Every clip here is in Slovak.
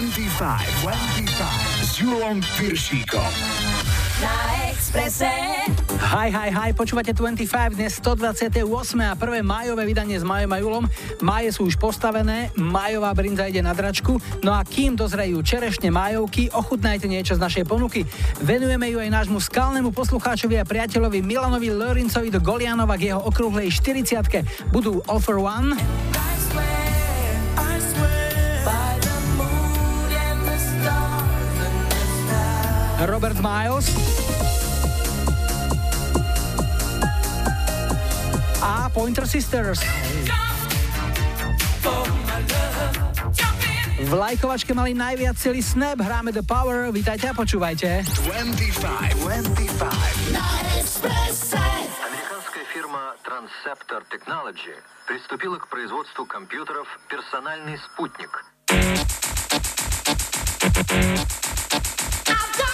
25, 25 s Julom Piršíkom. Na Exprese. Hi, hi, hi, počúvate 25, dnes 128. a prvé majové vydanie s Majom a Julom. Maje sú už postavené, majová brinza ide na dračku, no a kým dozrejú čerešne majovky, ochutnajte niečo z našej ponuky. Venujeme ju aj nášmu skalnému poslucháčovi a priateľovi Milanovi Lorincovi do Golianova k jeho okrúhlej 40 Budú All for One. Robert Miles a Pointer Sisters. V lajkovačke mali najviac celý Snap, hráme The Power, vítajte a počúvajte. 25, 25 На Экспрессе. Американская фирма Transceptor Technology приступила к производству компьютеров «Персональный спутник». Like the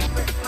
Viper.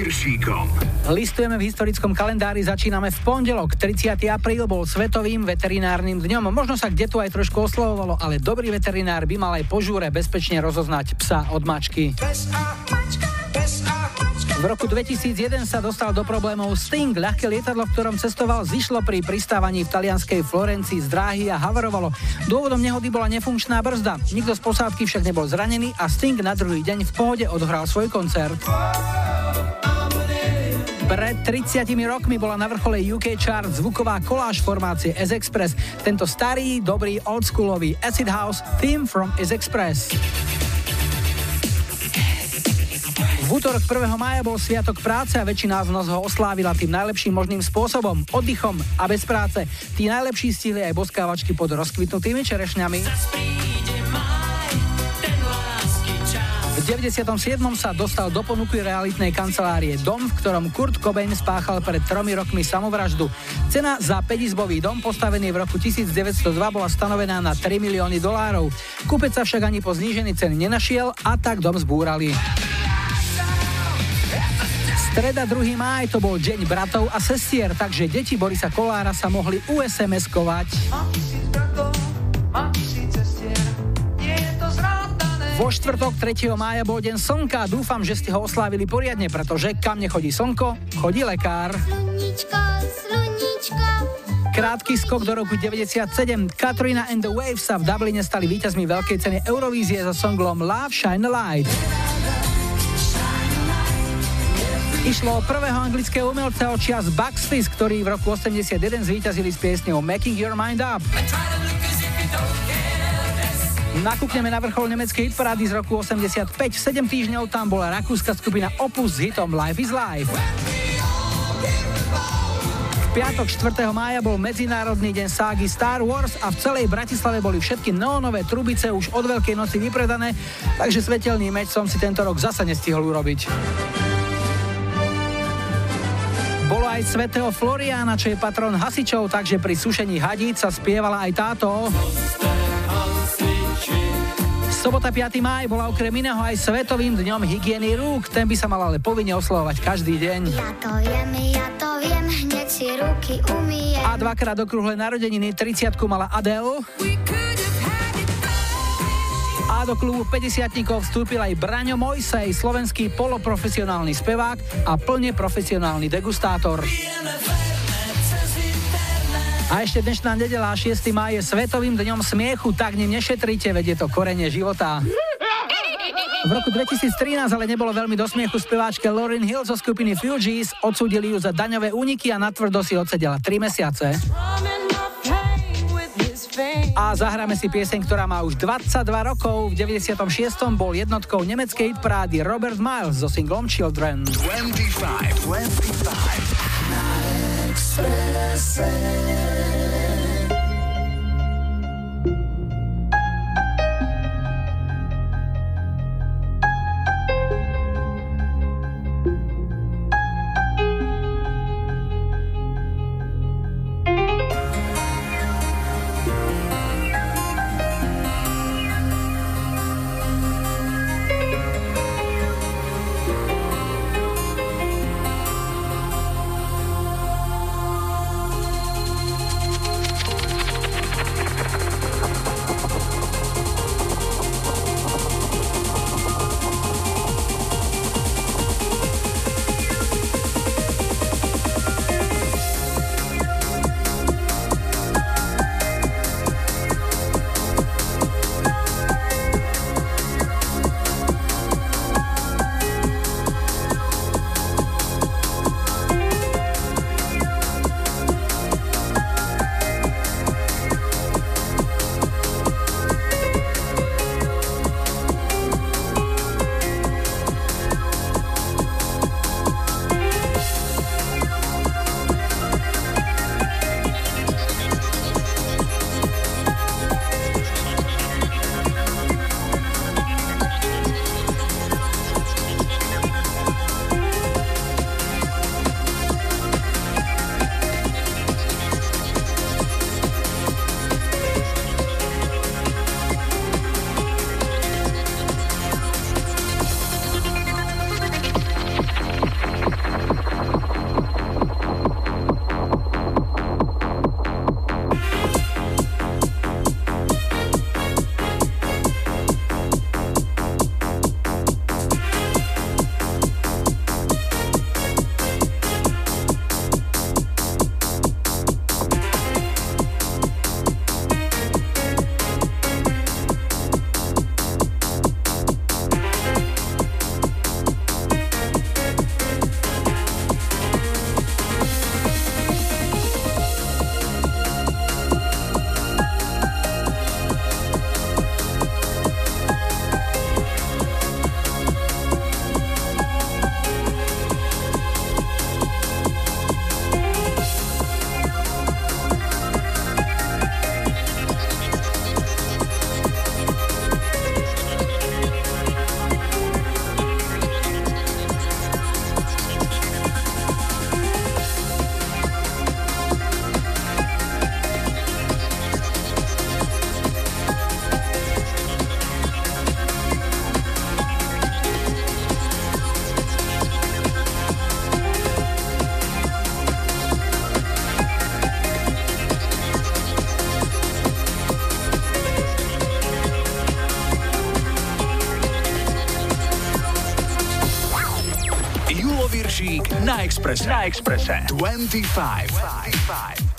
Piršíkom. Listujeme v historickom kalendári, začíname v pondelok. 30. apríl bol svetovým veterinárnym dňom. Možno sa kde tu aj trošku oslovovalo, ale dobrý veterinár by mal aj po žúre bezpečne rozoznať psa od mačky. Mačka, V roku 2001 sa dostal do problémov Sting. Ľahké lietadlo, v ktorom cestoval, zišlo pri pristávaní v talianskej Florencii z dráhy a havarovalo. Dôvodom nehody bola nefunkčná brzda. Nikto z posádky však nebol zranený a Sting na druhý deň v pohode odhral svoj koncert. Pred 30 rokmi bola na vrchole UK chart zvuková koláž formácie S-Express. Tento starý, dobrý, oldschoolový Acid House Theme from S-Express. V útorok 1. mája bol Sviatok práce a väčšina z nás ho oslávila tým najlepším možným spôsobom, oddychom a bez práce. Tí najlepší stihli aj boskávačky pod rozkvitnutými čerešňami. 97. sa dostal do ponuky realitnej kancelárie dom, v ktorom Kurt Cobain spáchal pred tromi rokmi samovraždu. Cena za 5-izbový dom postavený v roku 1902 bola stanovená na 3 milióny dolárov. Kúpec sa však ani po znížení ceny nenašiel a tak dom zbúrali. Streda 2. máj to bol deň bratov a sestier, takže deti Borisa Kolára sa mohli USMS-kovať. Vo štvrtok 3. mája bol deň slnka. Dúfam, že ste ho oslávili poriadne, pretože kam nechodí slnko, chodí lekár. Sluníčko, sluníčko. Krátky skok do roku 97. Katrina and the Waves sa v Dubline stali víťazmi veľkej ceny Eurovízie za songom Love Shine a Light. Išlo o prvého anglického umelca očias Bugs Fizz, ktorí v roku 81 zvíťazili s piesňou Making Your Mind Up. Nakúkneme na vrchol nemeckej hitparády z roku 85. 7 týždňov tam bola rakúska skupina Opus s hitom Life is Life. V piatok 4. mája bol Medzinárodný deň ságy Star Wars a v celej Bratislave boli všetky neonové trubice už od Veľkej noci vypredané, takže svetelný meč som si tento rok zasa nestihol urobiť. Bolo aj svetého Floriana, čo je patron hasičov, takže pri sušení hadíc sa spievala aj táto. Sobota 5. máj bola okrem iného aj Svetovým dňom hygieny rúk. Ten by sa mal ale povinne oslovovať každý deň. Ja to viem, ja to viem, hneď si ruky umiem. A dvakrát okrúhle narodeniny 30 mala Adele. A do klubu 50 vstúpil aj Braňo Mojsej, slovenský poloprofesionálny spevák a plne profesionálny degustátor. A ešte dnešná nedela 6. máj je Svetovým dňom smiechu, tak ním nešetrite, veď je to korenie života. V roku 2013 ale nebolo veľmi do smiechu speváčke Lauryn Hill zo skupiny Fugees, odsúdili ju za daňové úniky a natvrdo si odsedela 3 mesiace. A zahráme si pieseň, ktorá má už 22 rokov. V 96. bol jednotkou nemeckej hitparády Robert Miles so singlom Children. 25, 25. Viršík na Exprese. Na Exprese. 25. 25.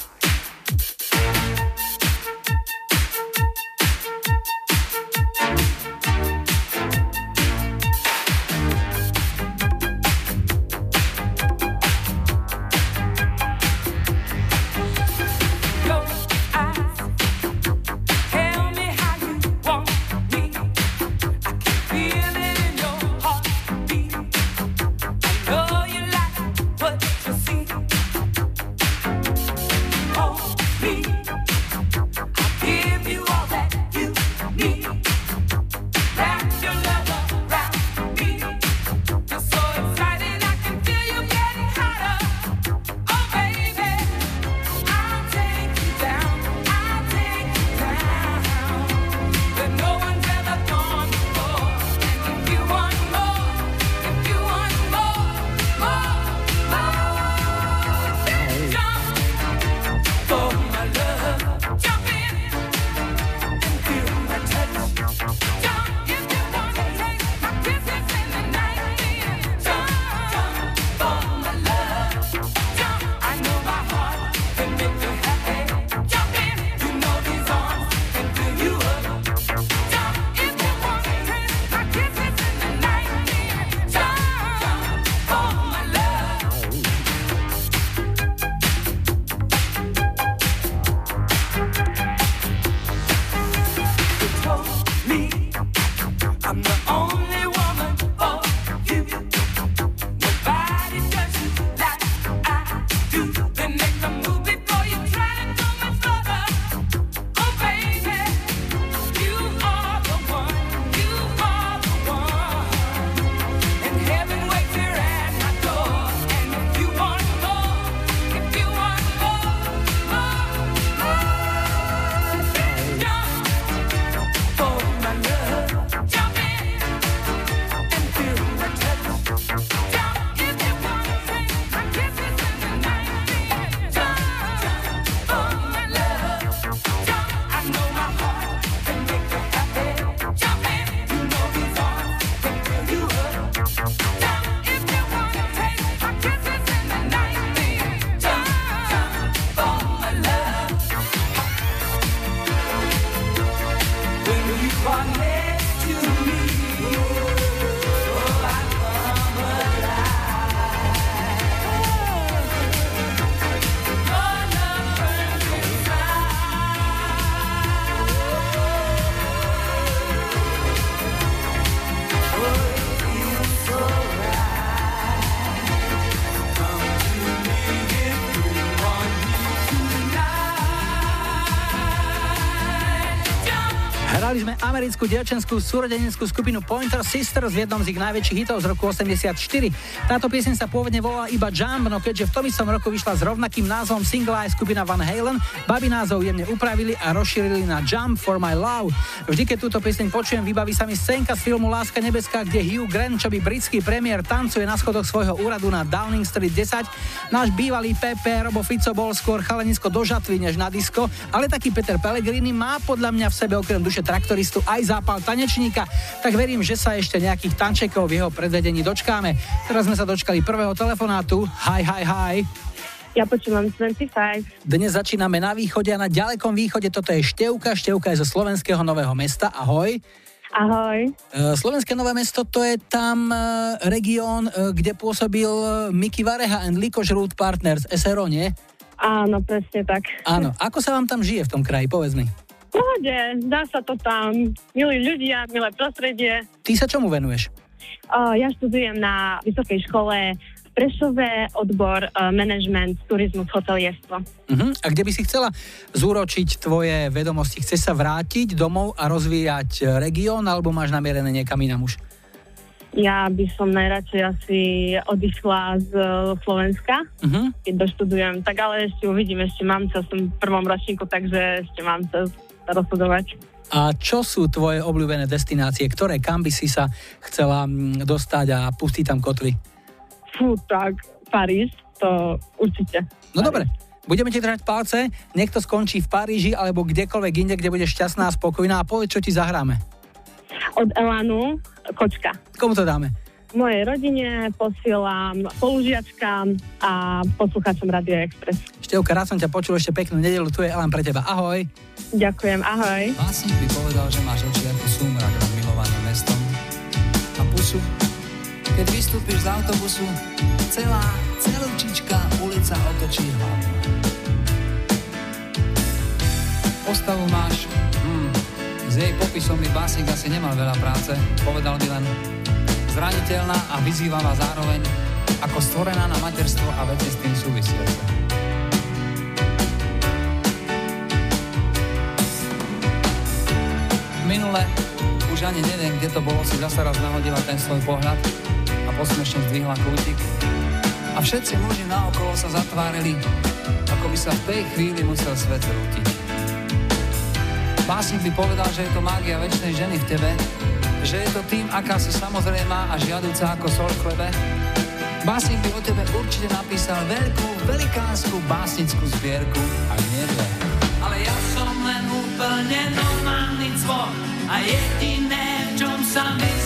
americkú dievčenskú súrodeneckú skupinu Pointer Sisters v jednom z ich najväčších hitov z roku 84. Táto pieseň sa pôvodne volala iba Jump, no keďže v tom istom roku vyšla s rovnakým názvom single aj skupina Van Halen, babi názov jemne upravili a rozšírili na Jump for my love. Vždy, keď túto pieseň počujem, vybaví sa mi scénka z filmu Láska nebeská, kde Hugh Grant, čo by britský premiér, tancuje na schodoch svojho úradu na Downing Street 10. Náš bývalý PP Robo Fico bol skôr chalenisko do žatvy než na disko, ale taký Peter Pellegrini má podľa mňa v sebe okrem duše traktoristu aj zápal tanečníka, tak verím, že sa ešte nejakých tančekov v jeho predvedení dočkáme. Teraz sme sa dočkali prvého telefonátu. Hi, hi, hi. Ja počúvam 25. Dnes začíname na východe a na ďalekom východe. Toto je Števka. Števka je zo slovenského Nového mesta. Ahoj. Ahoj. E, Slovenské Nové mesto to je tam e, región, e, kde pôsobil Miky Vareha and Likoš Root Partners, SRO, nie? Áno, presne tak. Áno. Ako sa vám tam žije v tom kraji, povedz mi? Pohode, dá sa to tam. Milí ľudia, milé prostredie. Ty sa čomu venuješ? Uh, ja študujem na vysokej škole v Prešove odbor uh, management, turizmus, hotelierstvo. Uh-huh. A kde by si chcela zúročiť tvoje vedomosti? Chceš sa vrátiť domov a rozvíjať región, alebo máš namierené niekam inam už? Ja by som najradšej asi odišla z Slovenska, uh-huh. keď doštudujem. Tak ale ešte uvidím, ešte mám čas, som v prvom ročníku, takže ešte mám čas rozhodovať. A čo sú tvoje obľúbené destinácie? Ktoré, kam by si sa chcela mm, dostať a pustiť tam kotly? Fú, tak Paríž, to určite. No Paríž. dobre, budeme ti držať palce, nech to skončí v Paríži alebo kdekoľvek inde, kde budeš šťastná a spokojná a povedz, čo ti zahráme. Od Elanu, kočka. Komu to dáme? Mojej rodine posielam spolužiačkám a poslucháčom Radio Express. Števka, rád som ťa počul ešte peknú nedelu, tu je Alan pre teba. Ahoj. Ďakujem, ahoj. Básnik by povedal, že máš oči ako súmrak nad milovaným mestom. A pusu, keď vystúpiš z autobusu, celá, celúčička ulica otočí hlavu. Postavu máš, hmm, s jej popisom by básnik asi nemal veľa práce, povedal by len zraniteľná a vyzývavá zároveň, ako stvorená na materstvo a veci s tým súvisiace. Minule, už ani neviem, kde to bolo, si zase raz nahodila ten svoj pohľad a posmešne zdvihla kútik. A všetci muži naokolo sa zatvárili, ako by sa v tej chvíli musel svet zrútiť. Básnik by povedal, že je to mágia väčšnej ženy v tebe, že je to tým, aká si samozrejmá a žiaduca ako sol v chlebe. Básnik by o tebe určite napísal veľkú, velikánsku básnickú zbierku, a nie dve. Ale ja som len úplne normálny cvok a jediné, v čom sa vyznám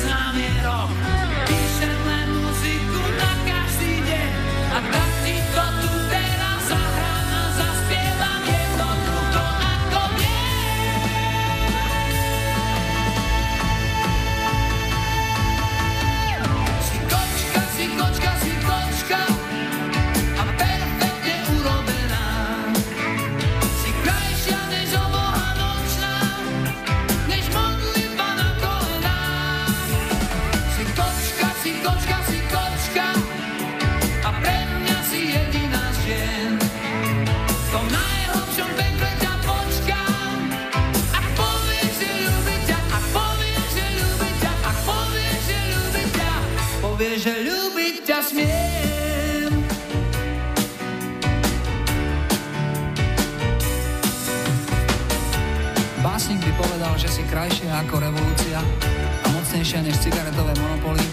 krajšia ako revolúcia a mocnejšia než cigaretové monopoly,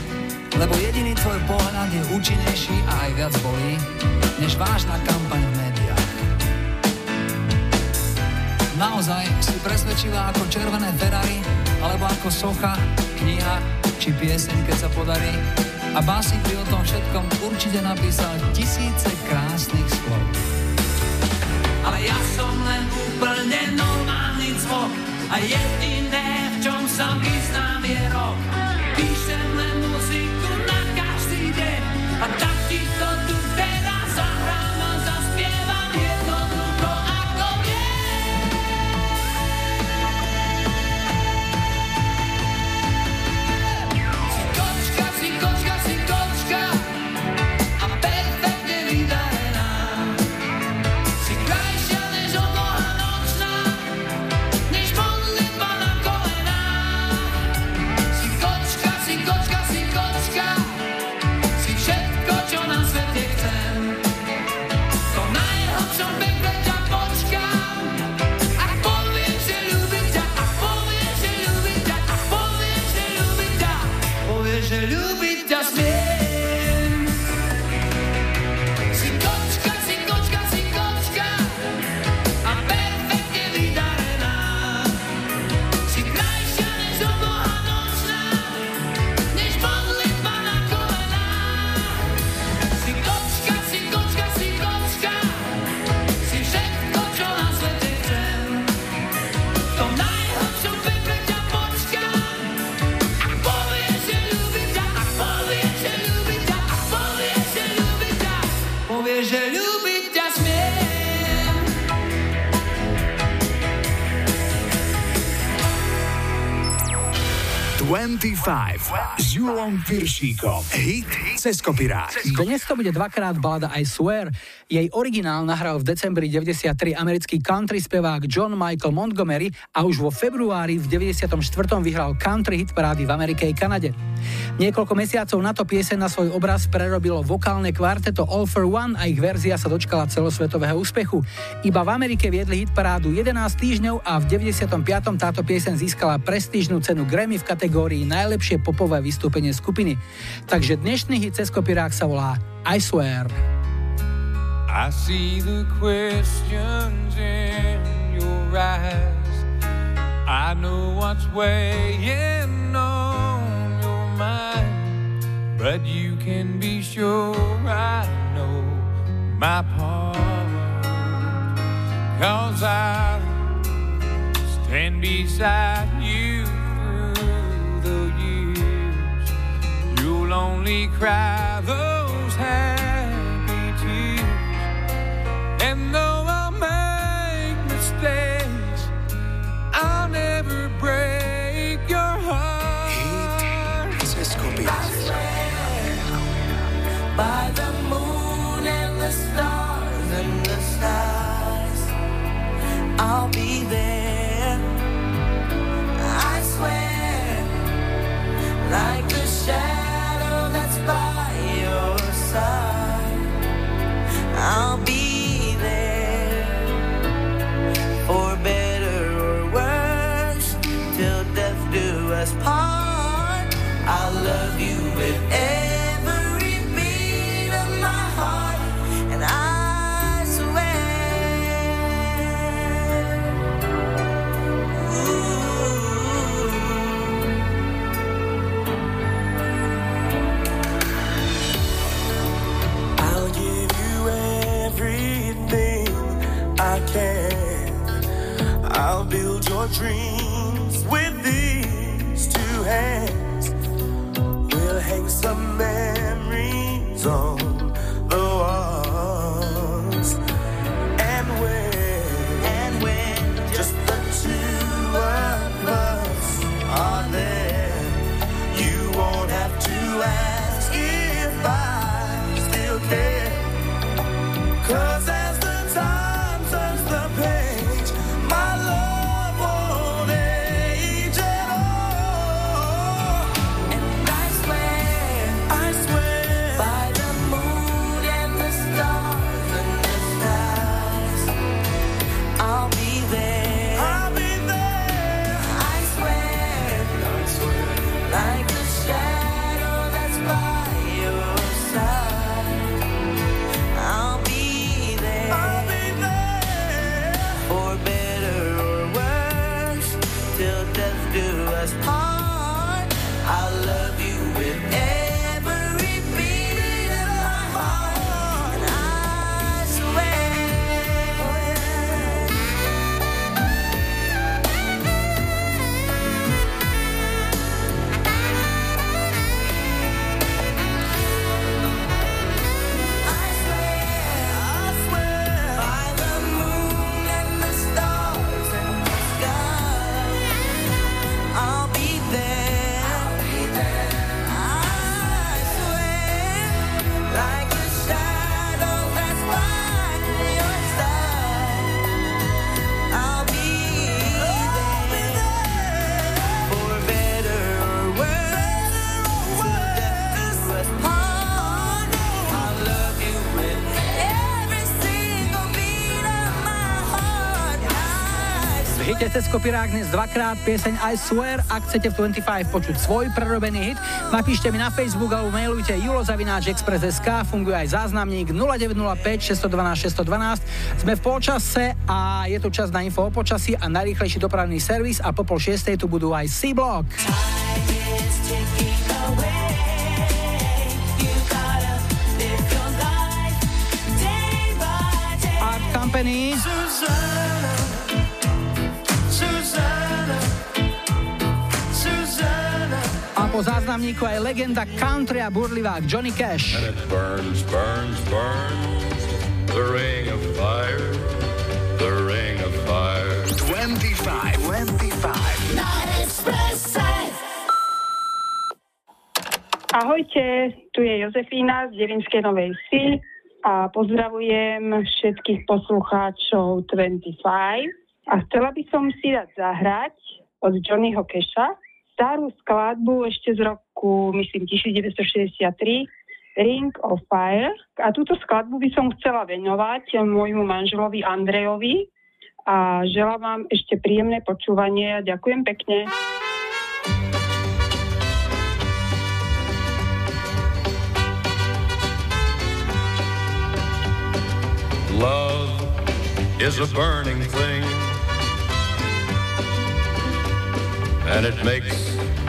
lebo jediný tvoj pohľad je účinnejší a aj viac bolí, než vážna kampaň v médiách. Naozaj si presvedčivá ako červené Ferrari, alebo ako socha, kniha či pieseň, keď sa podarí. A básnik by o tom všetkom určite napísal tisíce krásnych slov. Ale ja som len úplne normálny cvok a jediné, v čom sa vyznám je rok. 25 s Julom Piršíkom. Hit cez kopirák. Dnes to bude dvakrát balada I Swear. Jej originál nahral v decembri 93 americký country spevák John Michael Montgomery a už vo februári v 94. vyhral country hit parády v Amerike i Kanade. Niekoľko mesiacov na to pieseň na svoj obraz prerobilo vokálne kvarteto All for One a ich verzia sa dočkala celosvetového úspechu. Iba v Amerike viedli hit parádu 11 týždňov a v 95. táto pieseň získala prestížnú cenu Grammy v kategórii najlepšie popové vystúpenie skupiny. Takže dnešný hit cez kopirák sa volá I Swear. I see the questions in your eyes. I know what's weighing on your mind. But you can be sure I know my part. Cause I'll stand beside you Only cry those happy tears. And though I'll make mistakes, I'll never break your heart. By the moon and the stars and the stars, I'll be there. I swear, like I'll your dreams with these two hands. We'll hang some memories on Cez kopirák dnes dvakrát pieseň I Swear. Ak chcete v 25 počuť svoj prerobený hit, napíšte mi na Facebook alebo mailujte julozavináčexpress.sk, funguje aj záznamník 0905 612 612. Sme v polčase a je tu čas na info o počasí a najrýchlejší dopravný servis a po pol šiestej tu budú aj C-Block. ticking away. Po záznamníku aj legenda country a burlivák Johnny Cash. And it burns, burns, burns. The ring of fire, the ring of fire. 25, 25. Na Expresse. Ahojte, tu je Jozefína z Devinskej Novej Vsi a pozdravujem všetkých poslucháčov 25 a chcela by som si dať zahrať od Johnnyho Keša starú skladbu ešte z roku, myslím, 1963 Ring of Fire. A túto skladbu by som chcela venovať môjmu manželovi Andrejovi a želám vám ešte príjemné počúvanie a ďakujem pekne. Love is a burning thing, and it makes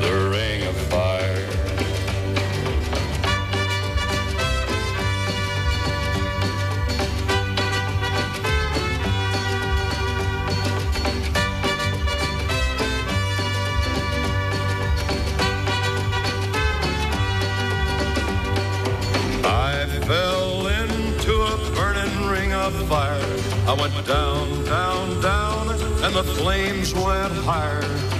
the ring of fire. I fell into a burning ring of fire. I went down, down, down, and the flames went higher.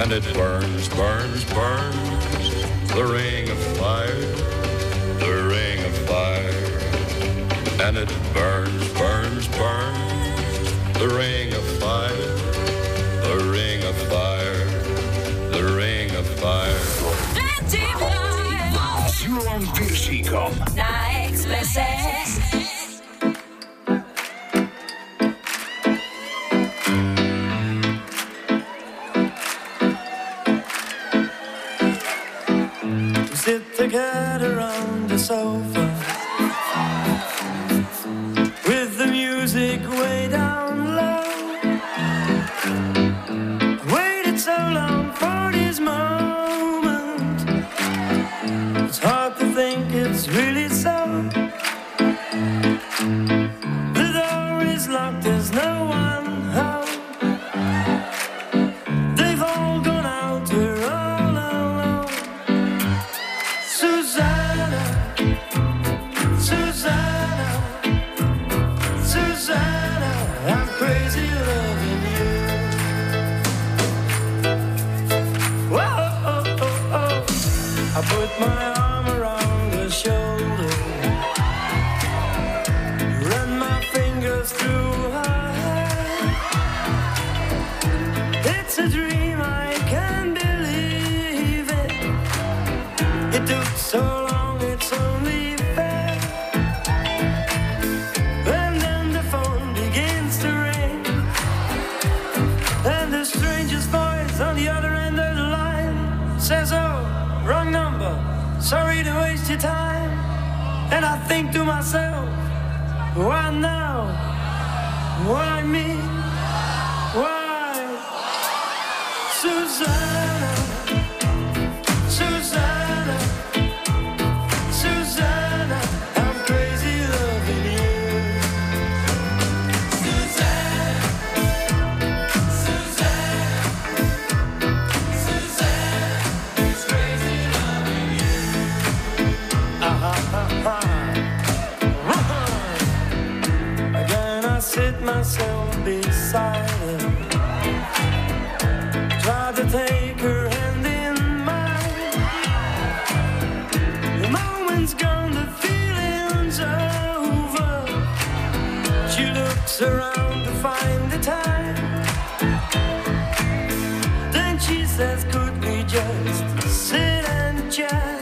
And it burns, burns, burns. The ring of fire, the ring of fire. And it burns, burns, burns. The ring of fire, the ring of fire, the ring of fire. S Julom Piršíkom. Na Expresse. Find the time. Then she says, Could we just sit and chat?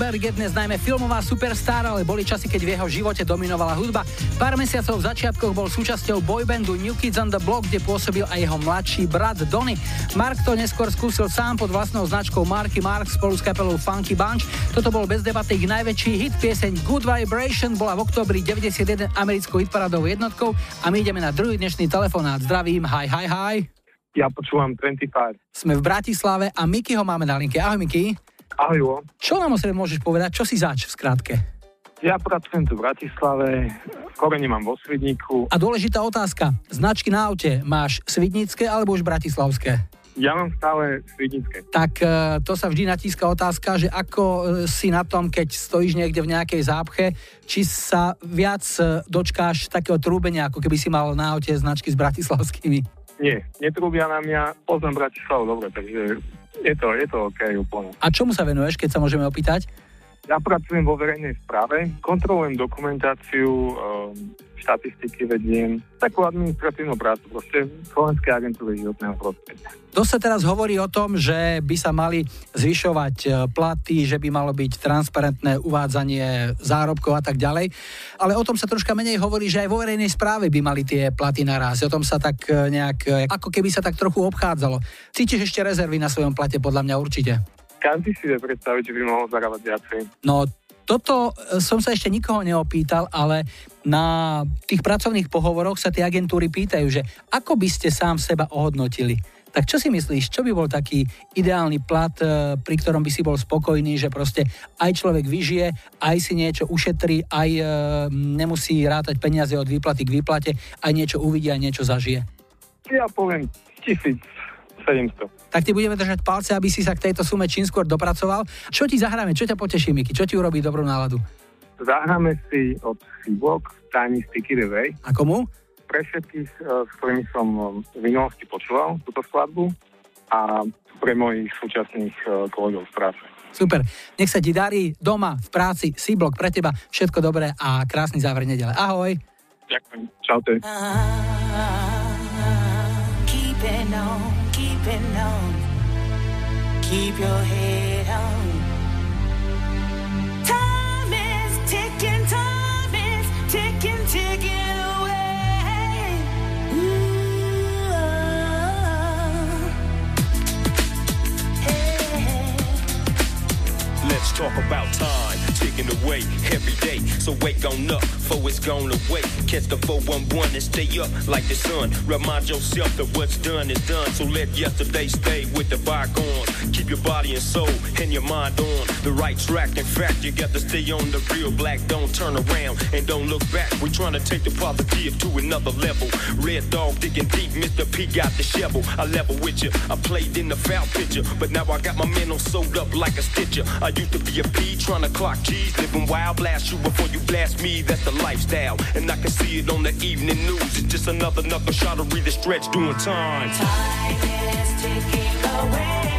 Wahlberg je dnes najmä filmová superstar, ale boli časy, keď v jeho živote dominovala hudba. Pár mesiacov v začiatkoch bol súčasťou boybandu New Kids on the Block, kde pôsobil aj jeho mladší brat Donny. Mark to neskôr skúsil sám pod vlastnou značkou Marky Mark spolu s kapelou Funky Bunch. Toto bol bez debaty ich najväčší hit. Pieseň Good Vibration bola v oktobri 91 americkou hitparadovou jednotkou a my ideme na druhý dnešný telefonát. Zdravím, hi, hi, hi. Ja počúvam 25. Sme v Bratislave a Mikyho máme na linke. Ahoj Miky. Ahoj, Jo. Čo nám o sebe môžeš povedať? Čo si zač v skratke? Ja pracujem tu v Bratislave, korene mám vo Svidníku. A dôležitá otázka. Značky na aute máš svidnické alebo už bratislavské? Ja mám stále Svidnické. Tak e, to sa vždy natíska otázka, že ako e, si na tom, keď stojíš niekde v nejakej zápche, či sa viac e, dočkáš takého trúbenia, ako keby si mal na aute značky s bratislavskými. Nie, netrúbia na mňa, poznám Bratislavu dobre, takže je to, je to OK úplne. A čomu sa venuješ, keď sa môžeme opýtať? Ja pracujem vo verejnej správe, kontrolujem dokumentáciu, um, štatistiky vediem, takú administratívnu prácu, proste Slovenskej agentúry životného prostredia. To sa teraz hovorí o tom, že by sa mali zvyšovať e, platy, že by malo byť transparentné uvádzanie zárobkov a tak ďalej. Ale o tom sa troška menej hovorí, že aj vo verejnej správe by mali tie platy narásť. O tom sa tak e, nejak, e, ako keby sa tak trochu obchádzalo. Cítiš ešte rezervy na svojom plate, podľa mňa určite. Každý si vie predstaviť, že by mohol zarábať viacej. No toto e, som sa ešte nikoho neopýtal, ale na tých pracovných pohovoroch sa tie agentúry pýtajú, že ako by ste sám seba ohodnotili. Tak čo si myslíš, čo by bol taký ideálny plat, e, pri ktorom by si bol spokojný, že proste aj človek vyžije, aj si niečo ušetrí, aj e, nemusí rátať peniaze od výplaty k výplate, aj niečo uvidí, aj niečo zažije? Ja poviem 1700. Tak ti budeme držať palce, aby si sa k tejto sume čím skôr dopracoval. Čo ti zahráme? Čo ťa poteší, Miky? Čo ti urobí dobrú náladu? Zahráme si od Seabox Tiny Sticky the Way. A komu? Pre všetkých, e, s ktorými som e, v minulosti počúval túto skladbu a pre mojich súčasných e, kolegov z práce. Super. Nech sa ti darí doma, v práci, C-Block pre teba. Všetko dobré a krásny záver nedele. Ahoj. Ďakujem. Čaute. Keep it on, keep on. Keep your head on. Time is ticking, time is ticking, ticking away. Ooh, ah. hey. Let's talk about time ticking away every day. So wake on up, for it's gone away. Catch the 411 and stay up like the sun. Remind yourself that what's done is done. So let yesterday stay with the bygones. Keep your body and soul and your mind on the right track. In fact, you got to stay on the real black. Don't turn around and don't look back. We're trying to take the positive to another level. Red dog digging deep, Mr. P got the shovel. I level with you. I played in the foul picture, but now I got my mental sewed up like a stitcher. I used to be a P trying to clock G's, living wild. Blast you before you blast me. That's the lifestyle, and I can see it on the evening news. It's just another another shot to read the stretch doing time. Time is ticking away.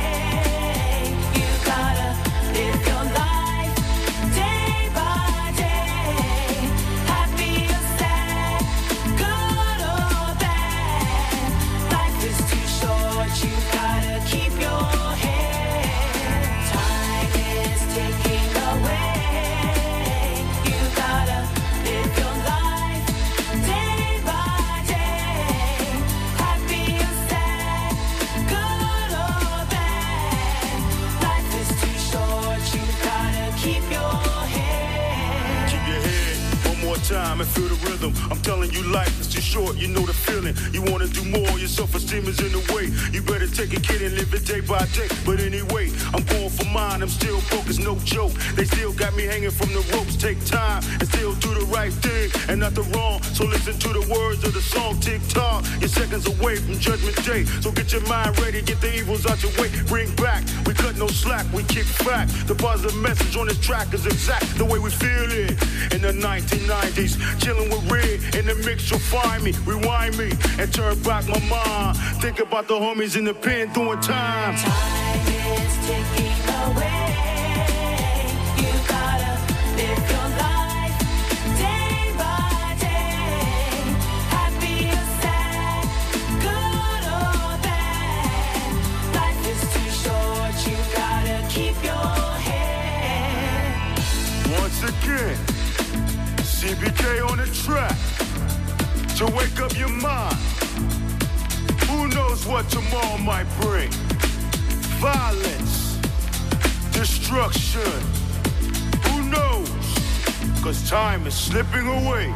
Day by day. But anyway, I'm going for mine. I'm still focused, no joke. They still got me hanging from the ropes. Take time and still do the right thing and not the wrong. So listen to the words of the song. Tick tock. You're seconds away from Judgment Day. So get your mind ready. Get the evils out your way. Bring slack. We kick back. The positive message on this track is exact the way we feel it in the 1990s. Chilling with Red in the mix, you'll find me. Rewind me and turn back my mind. Think about the homies in the pen doing time. tomorrow might bring. Violence, destruction, who knows? Cause time is slipping away.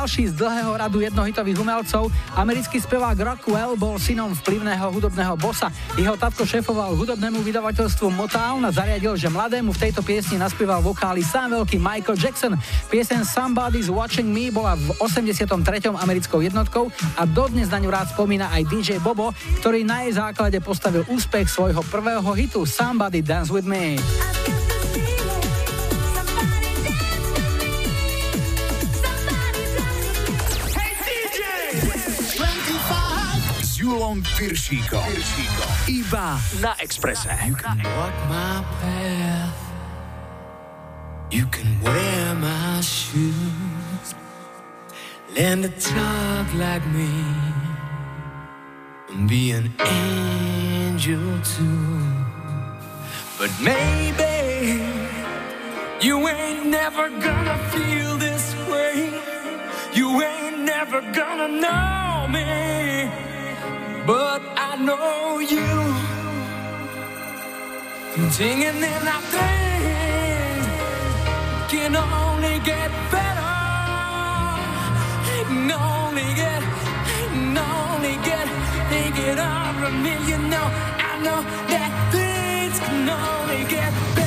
ďalší z dlhého radu jednohitových umelcov. Americký spevák Rockwell bol synom vplyvného hudobného bossa. Jeho tatko šéfoval hudobnému vydavateľstvu Motown a zariadil, že mladému v tejto piesni naspieval vokály sám veľký Michael Jackson. Piesen Somebody's Watching Me bola v 83. americkou jednotkou a dodnes na ňu rád spomína aj DJ Bobo, ktorý na jej základe postavil úspech svojho prvého hitu Somebody Dance With Me. Julom Piršíkom. Iba na Exprese. You can walk my path. You can wear my shoes. Learn to talk like me. And be an angel too. But maybe you ain't never gonna feel this way. You ain't never gonna know me. But I know you. Singing in our thing can only get better. Can only get, can only get, take it over me. You know, I know that things can only get better.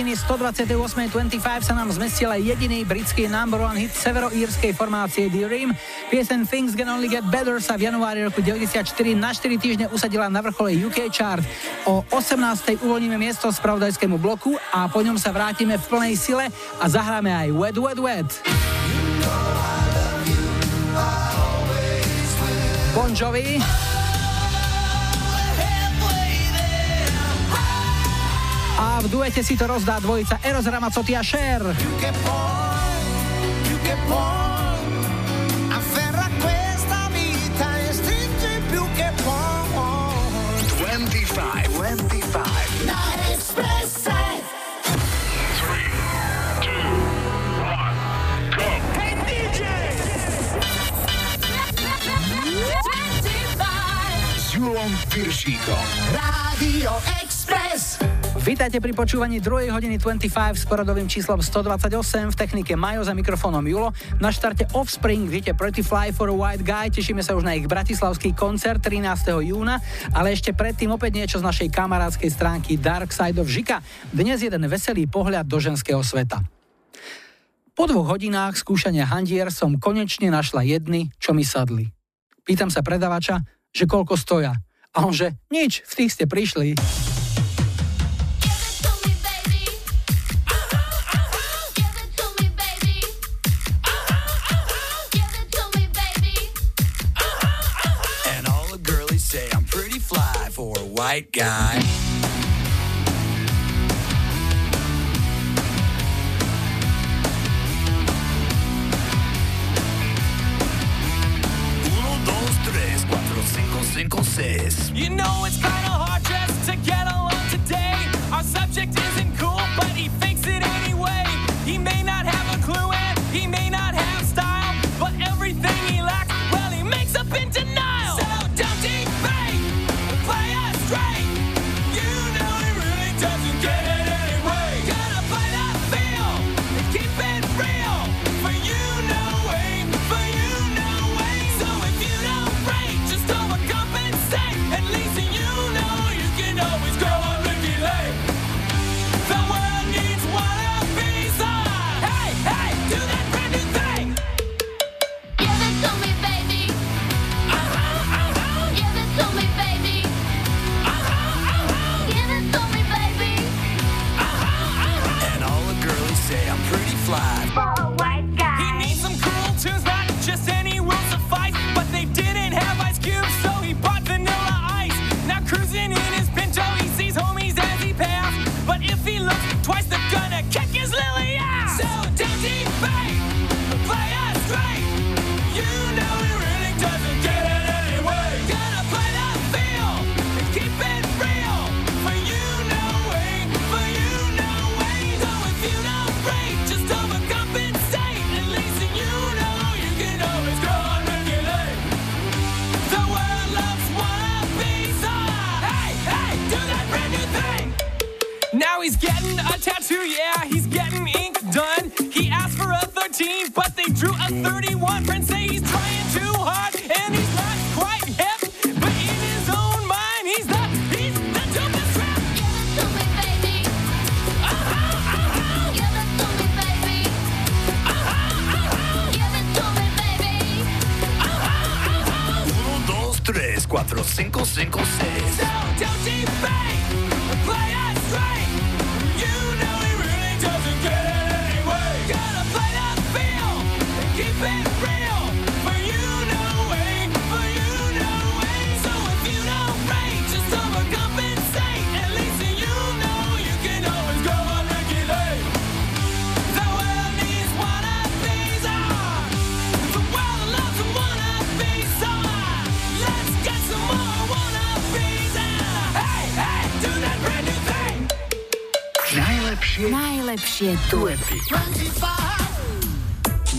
Hodiny 128.25 sa nám zmestil jediný britský number one hit severoírskej formácie The Rim. Piesen Things Can Only Get Better sa v januári roku 94 na 4 týždne usadila na vrchole UK chart. O 18. uvoľníme miesto spravodajskému bloku a po ňom sa vrátime v plnej sile a zahráme aj Wet Wet Wet. Bon Jovi. A v duete si to rozdá dvojica Eros Ramazzotti a Cher. Afferra questa vita e stringi più che puoi. 25, 25. La Espressa. Hey DJ! S Julom Piršíkom. Radio Express. Vítajte pri počúvaní 2. hodiny 25 s poradovým číslom 128 v technike Majo za mikrofónom Julo. Na štarte Offspring viete Pretty Fly for a White Guy, tešíme sa už na ich bratislavský koncert 13. júna, ale ešte predtým opäť niečo z našej kamarádskej stránky Dark Side of Žika. Dnes jeden veselý pohľad do ženského sveta. Po dvoch hodinách skúšania handier som konečne našla jedny, čo mi sadli. Pýtam sa predavača, že koľko stoja. A on že, nič, v tých ste prišli. white guy. Uno, dos, tres, cuatro, cinco, cinco, seis. You know it's kind of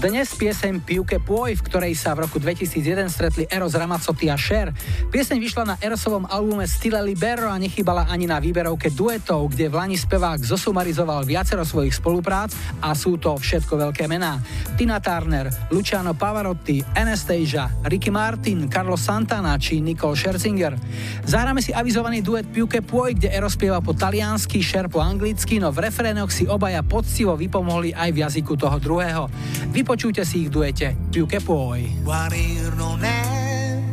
Dnes piesem Pivke Pôj, v ktorej sa v roku 2001 stretli Eros Ramazzotti a Cher, Pieseň vyšla na Ersovom albume Stile Libero a nechybala ani na výberovke duetov, kde Vlani spevák zosumarizoval viacero svojich spoluprác a sú to všetko veľké mená. Tina Turner, Luciano Pavarotti, Anastasia, Ricky Martin, Carlos Santana či Nicole Scherzinger. Zahráme si avizovaný duet Piuke Puoj, kde Ero spieva po taliansky, Šer po anglicky, no v refrénoch si obaja poctivo vypomohli aj v jazyku toho druhého. Vypočujte si ich duete Piuke Puoj.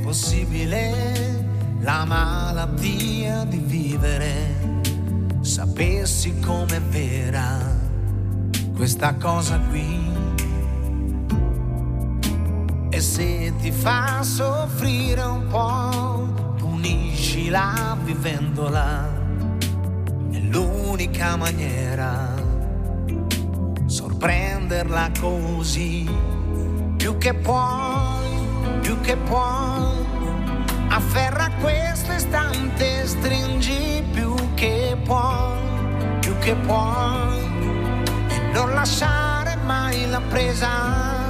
possibile la malattia di vivere, sapessi com'è vera questa cosa qui. E se ti fa soffrire un po', puniscila vivendola, è l'unica maniera, sorprenderla così, più che puoi più che può. Afferra questo istante, stringi più che può, più che può. E non lasciare mai la presa.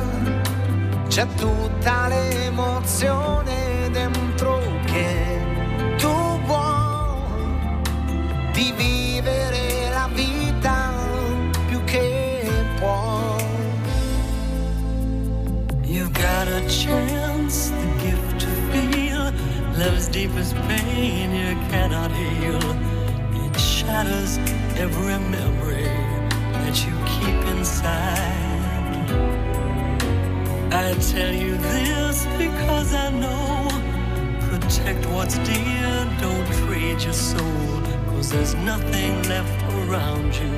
C'è tutta l'emozione dentro che tu vuoi di vivere got a chance, the gift to feel love's deepest pain you cannot heal. It shatters every memory that you keep inside. I tell you this because I know. Protect what's dear, don't trade your soul. Cause there's nothing left around you,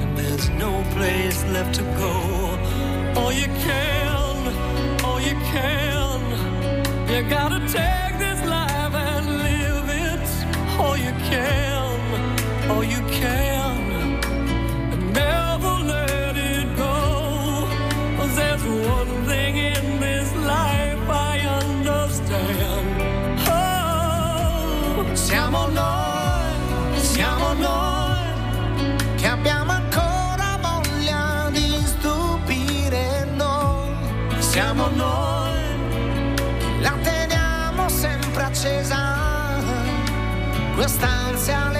and there's no place left to go. All you can can. You gotta take this life and live it. All you can, all you can. And never let it go. there's one thing in this life I understand. Oh, Siamo noi, siamo noi che abbiamo ancora voglia di stupire noi. Siamo noi, quest'ansia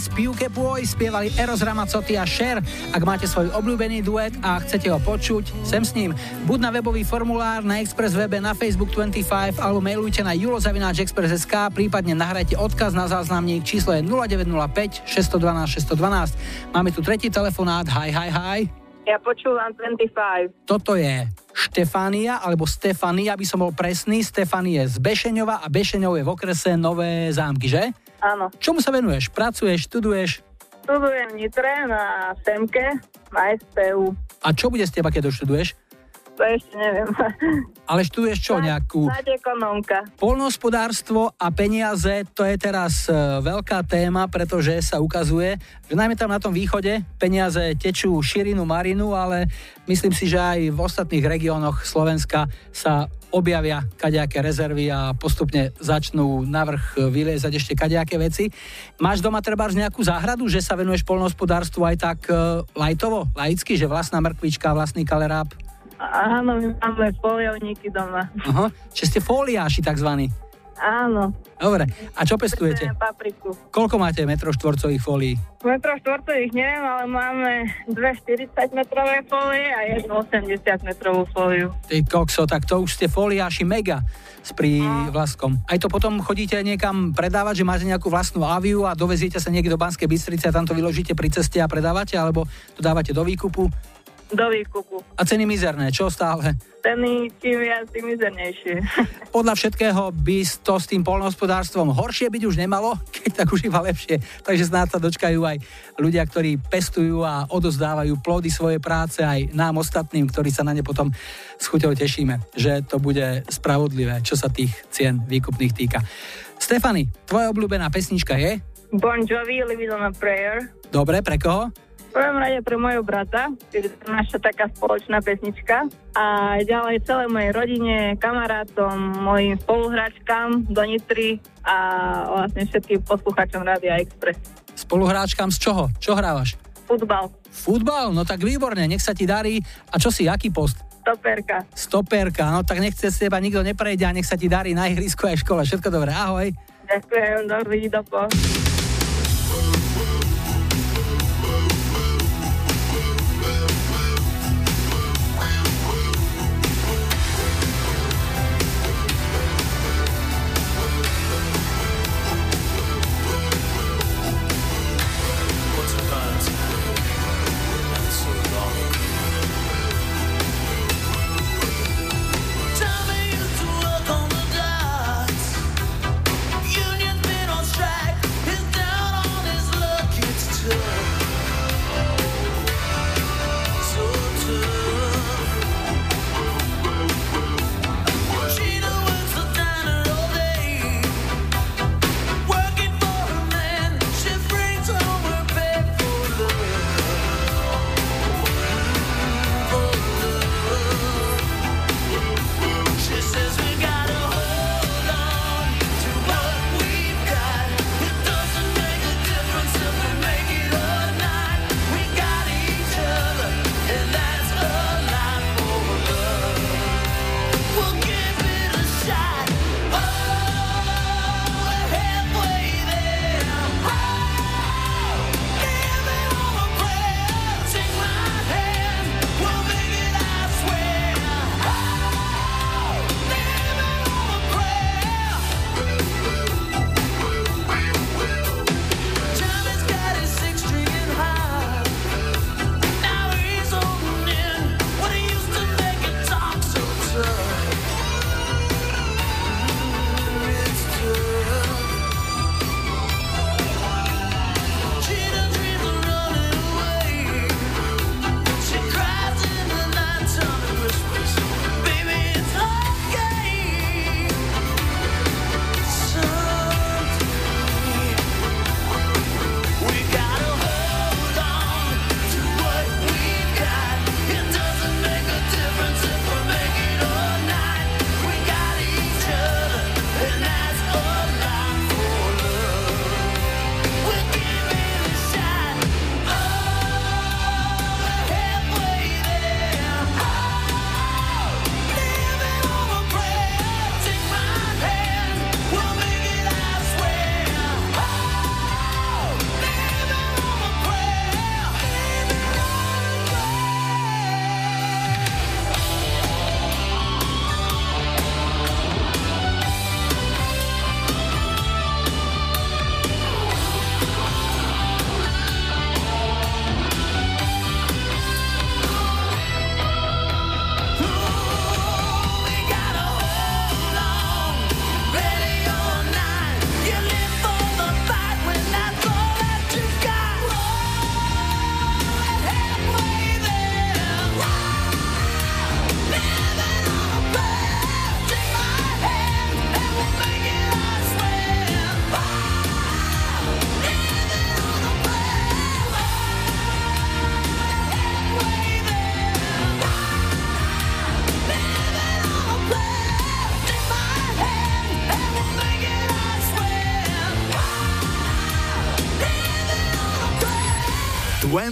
dnes Pivke Pôj spievali Eros Ramazzotti a Cher. Ak máte svoj obľúbený duet a chcete ho počuť, sem s ním. Buď na webový formulár na Express webe na Facebook 25 alebo mailujte na julozavináčexpress.sk prípadne nahrajte odkaz na záznamník číslo je 0905 612 612. Máme tu tretí telefonát. Hi, hi, hi. Ja počúvam 25. Toto je Štefánia, alebo Stefania, aby som bol presný. Stefanie z Bešeňova a Bešeňov je v okrese Nové zámky, že? Áno. Čomu sa venuješ? Pracuješ, študuješ? Študujem v Nitre na SEMKE, na SPU. A čo bude z teba, keď doštuduješ? To ešte neviem. Ale študuješ čo, nejakú... Snáď ekonomka. Polnohospodárstvo a peniaze, to je teraz e, veľká téma, pretože sa ukazuje, že najmä tam na tom východe peniaze tečú širinu marinu, ale myslím si, že aj v ostatných regiónoch Slovenska sa objavia kadejaké rezervy a postupne začnú navrh vyliezať ešte kadejaké veci. Máš doma treba nejakú záhradu, že sa venuješ polnohospodárstvu aj tak e, lajtovo, laicky, že vlastná mrkvička, vlastný kaleráb? Áno, my máme foliovníky doma. Aha, že ste foliáši takzvaní. Áno. Dobre, a čo pestujete? Papriku. Koľko máte metrov štvorcových fólií? Metrov štvorcových neviem, ale máme dve 40 metrové fólie a jednu 80 metrovú fóliu. Ty kokso, tak to už ste foliáši mega s pri vlastkom. Aj to potom chodíte niekam predávať, že máte nejakú vlastnú aviu a doveziete sa niekde do Banskej Bystrice a tam to vyložíte pri ceste a predávate, alebo to dávate do výkupu? Do výkupu. A ceny mizerné, čo stále? Ceny čím viac, tým mizernejšie. Podľa všetkého by to s tým polnohospodárstvom horšie byť už nemalo, keď tak už iba lepšie. Takže snáď sa dočkajú aj ľudia, ktorí pestujú a odozdávajú plody svojej práce aj nám ostatným, ktorí sa na ne potom s chuťou tešíme, že to bude spravodlivé, čo sa tých cien výkupných týka. Stefany, tvoja obľúbená pesnička je? Bon Jovi, Live On A Prayer. Dobre, pre koho? Prvom rade pre mojho brata, je to naša taká spoločná pesnička. A ďalej celej mojej rodine, kamarátom, mojim spoluhráčkam do Nitry a vlastne všetkým poslucháčom Rádia Express. Spoluhráčkam z čoho? Čo hrávaš? Futbal, Futbal? No tak výborne, nech sa ti darí. A čo si, aký post? stoperka. Stoperka, no tak nech cez teba nikto neprejde a nech sa ti darí na ihrisku aj v škole. Všetko dobré, ahoj. Ďakujem, dobrý dopo.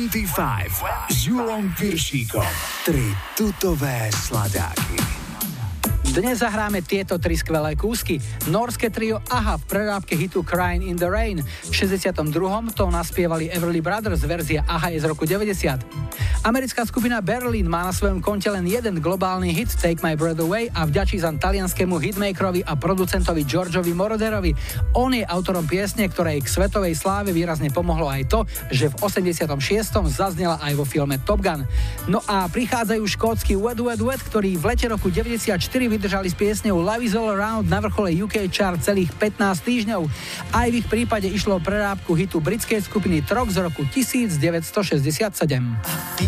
25 s Julom Piršíkom. Tri tutové sladáky. Dnes zahráme tieto tri skvelé kúsky. Norské trio AHA v prerábke hitu Crying in the Rain. V 62. to naspievali Everly Brothers, verzia AHA je z roku 90. Americká skupina Berlin má na svojom konte len jeden globálny hit Take My Breath Away a vďačí za talianskému hitmakerovi a producentovi Georgeovi Moroderovi. On je autorom piesne, ktorej k svetovej sláve výrazne pomohlo aj to, že v 86. zaznela aj vo filme Top Gun. No a prichádzajú škótsky Wet Wet Wet, ktorí v lete roku 94 vydržali s piesňou Love is All Around na vrchole UK chart celých 15 týždňov. Aj v ich prípade išlo o prerábku hitu britskej skupiny Trok z roku 1967.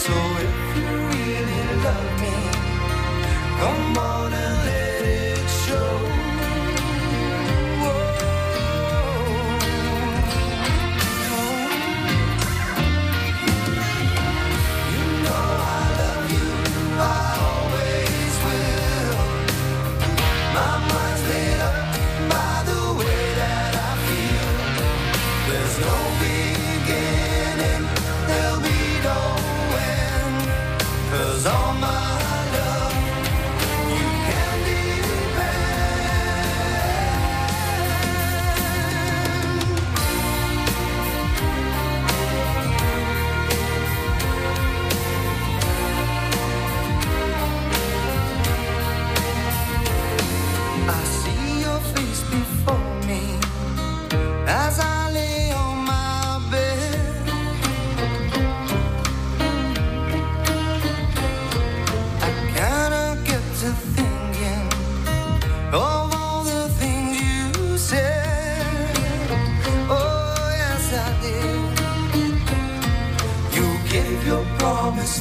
So if you really love me, come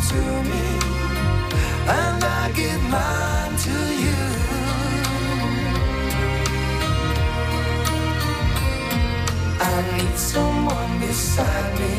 to me, and I give mine to you. I need someone beside me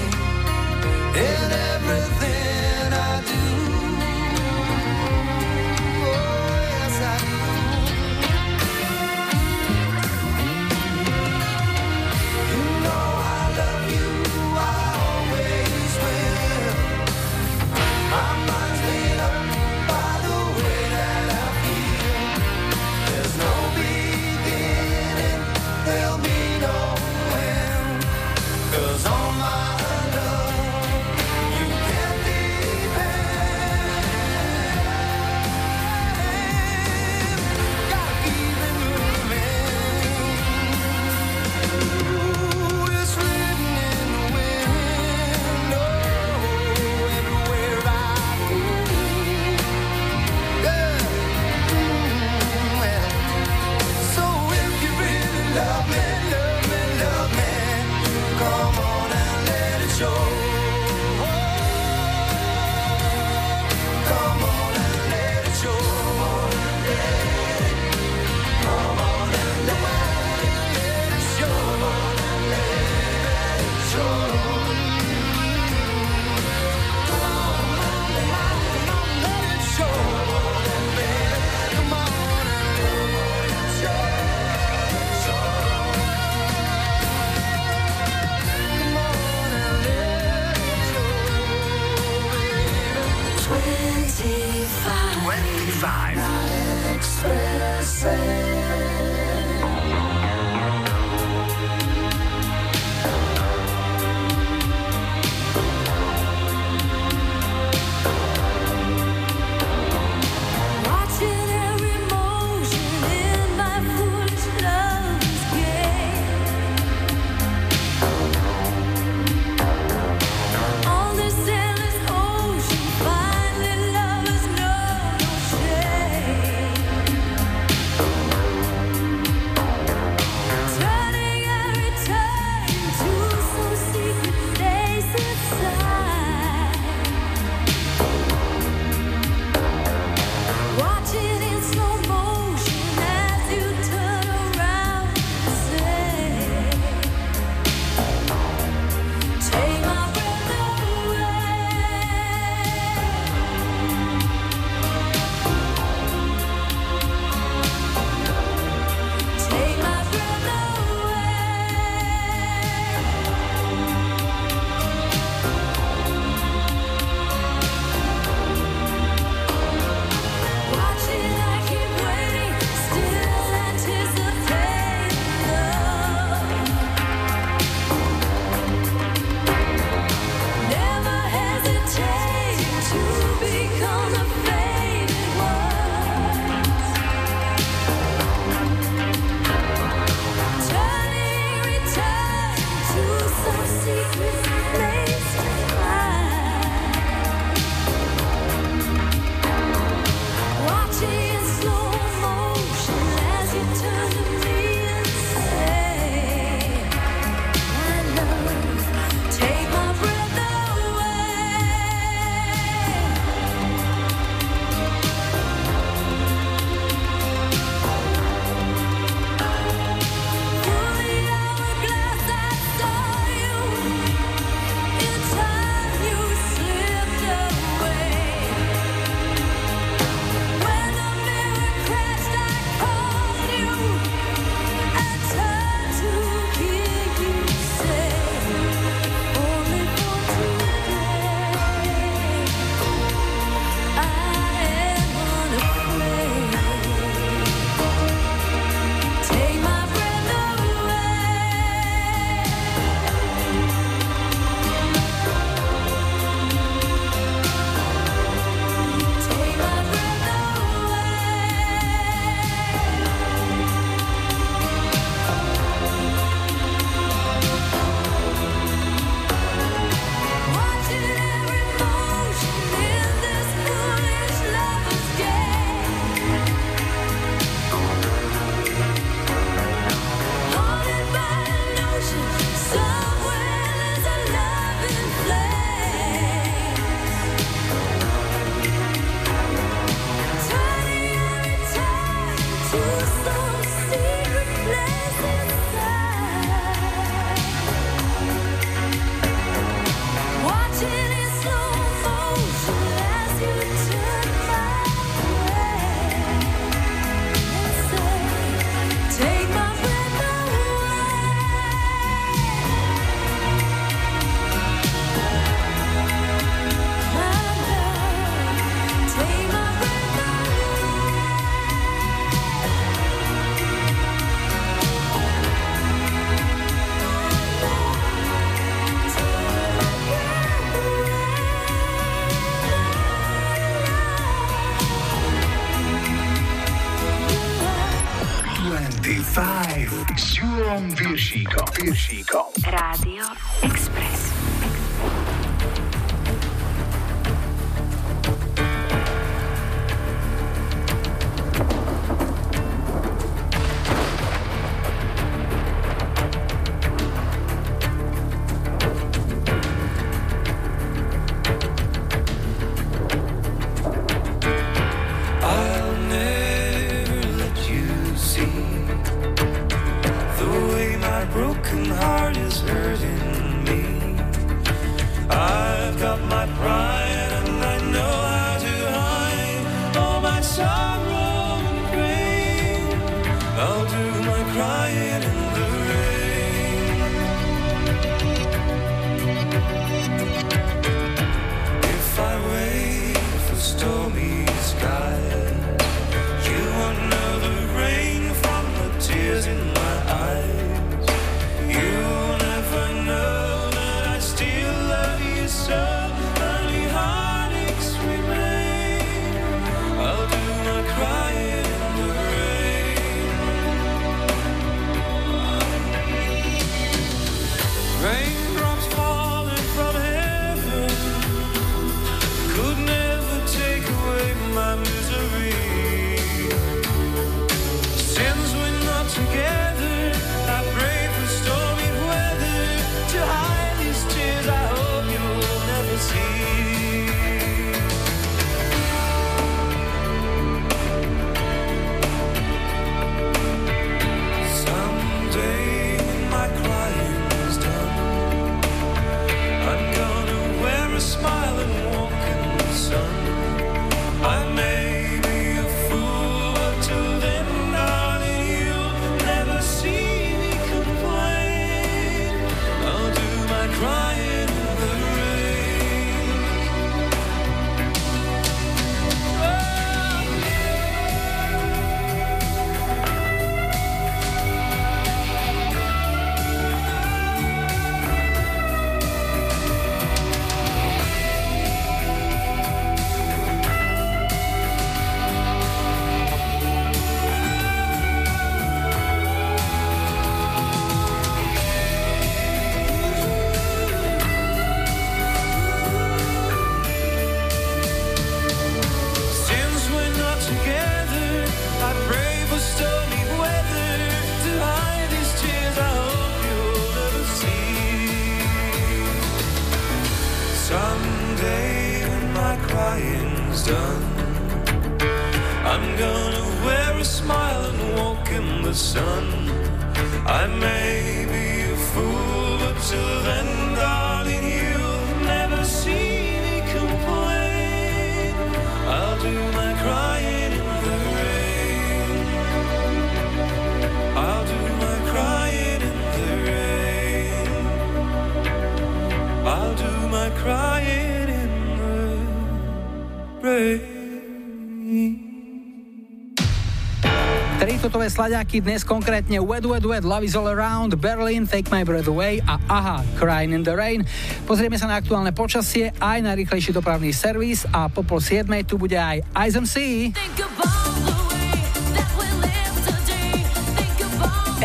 sladáky dnes konkrétne Wet Wet Wet, Love is All Around, Berlin, Take My Breath Away a Aha, Crying in the Rain. Pozrieme sa na aktuálne počasie, aj na rýchlejší dopravný servis a po pol 7 tu bude aj Eyes on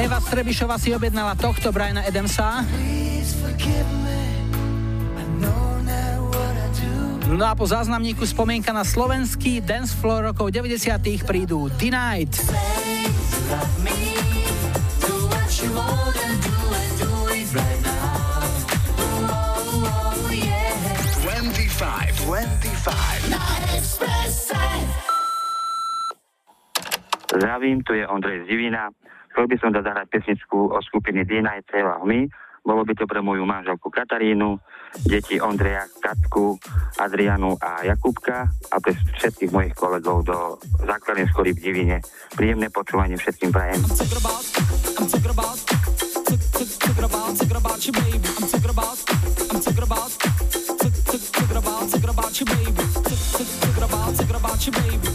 Eva Strebišova si objednala tohto Briana Edemsa. No a po záznamníku spomienka na slovenský dance dancefloor rokov 90 prídu Tonight. Zdravím, tu je Ondrej Zivina. Chcel by som dať zahrať pesničku o skupiny Dina i celá my. Bolo by to pre moju manželku Katarínu, deti Ondreja, Katku, Adrianu a Jakubka a pre všetkých mojich kolegov do základnej školy v Divine. Príjemné počúvanie všetkým prajem. I'm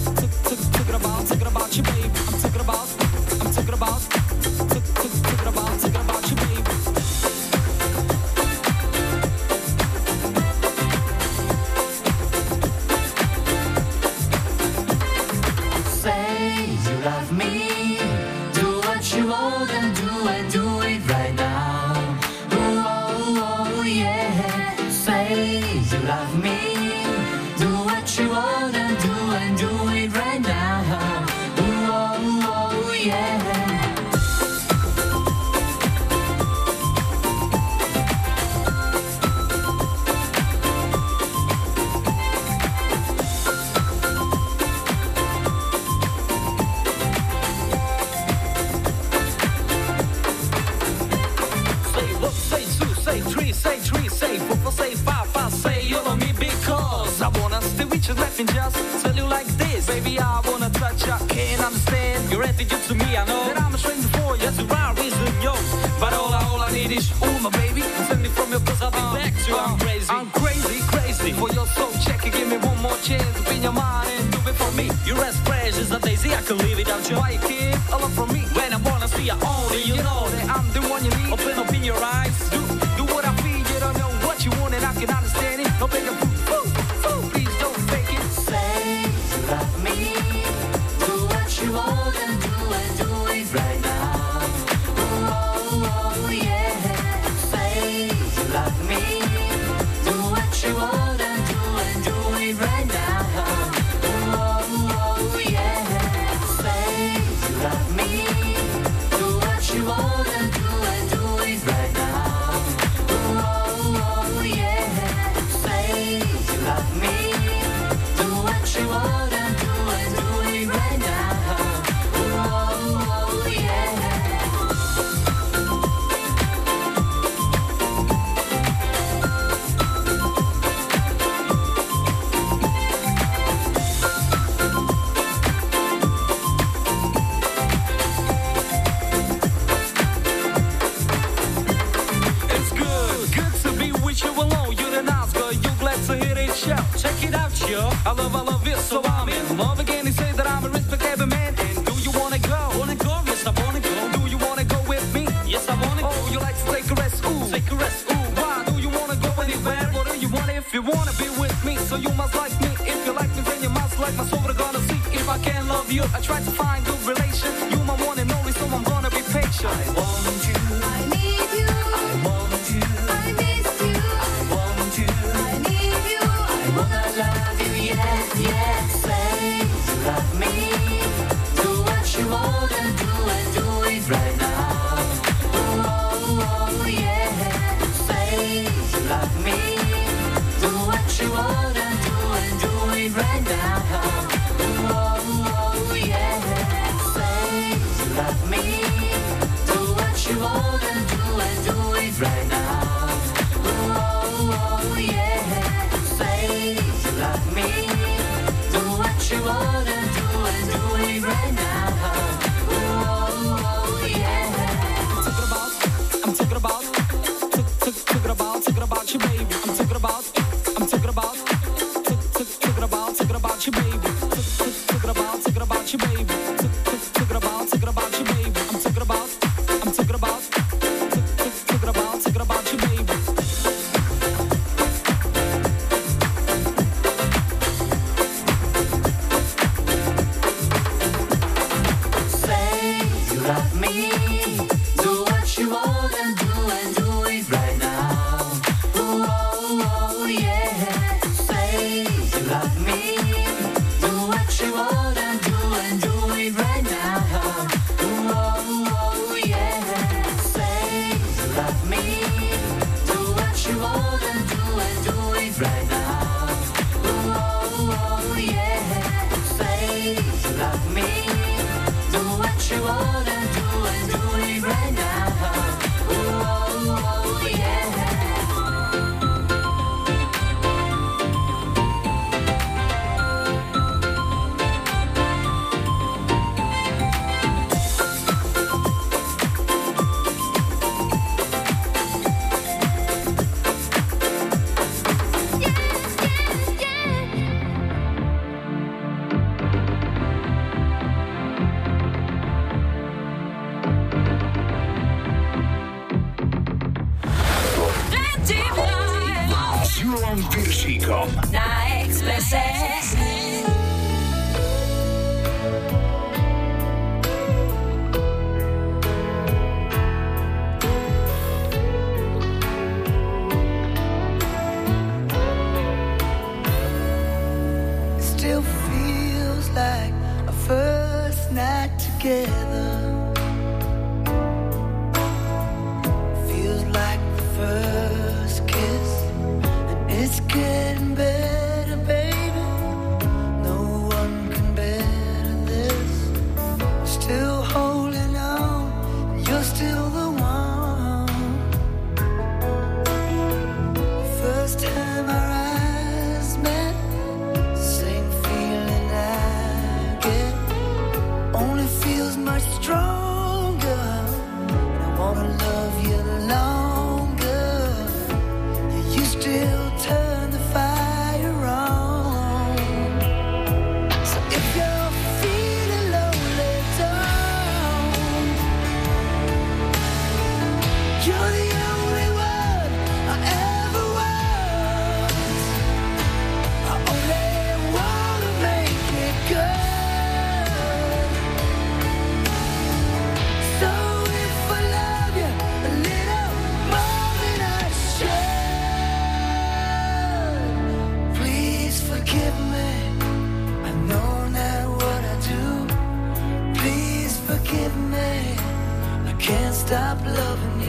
stop loving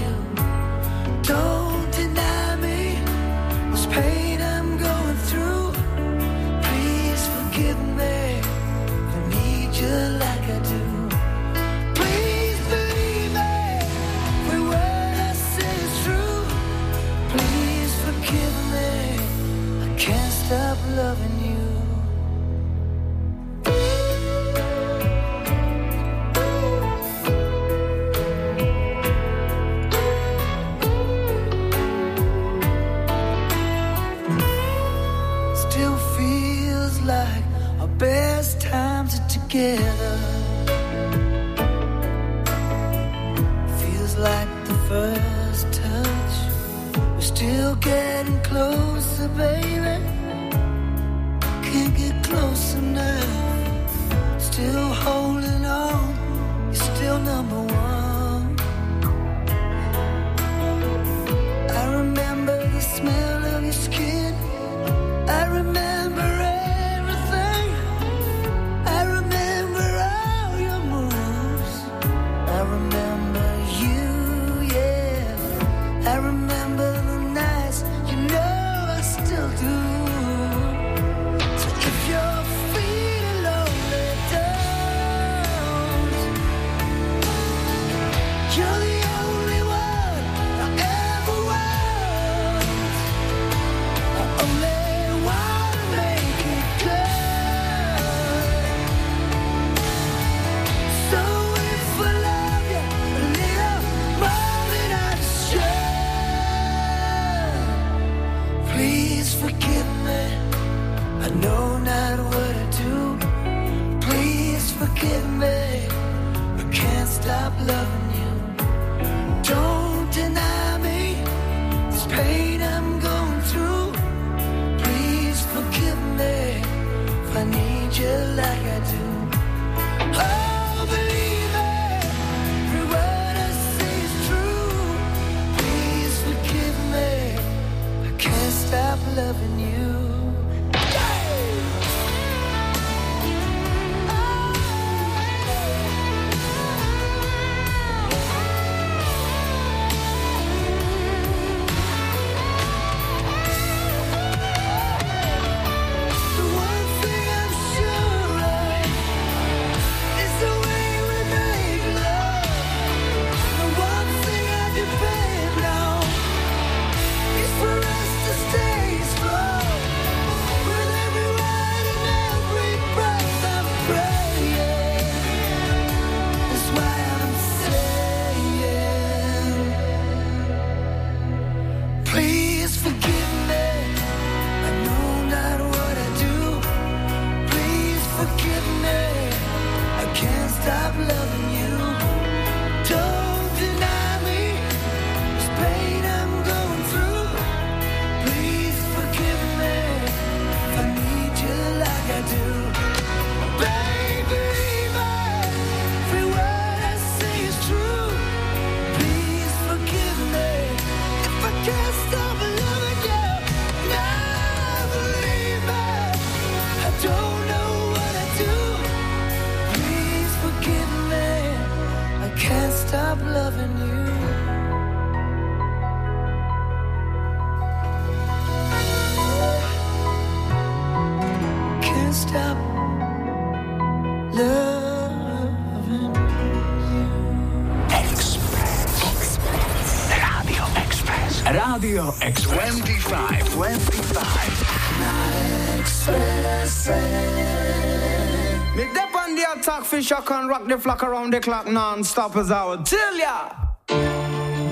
rock the flock around the clock non-stop as I would tell ya.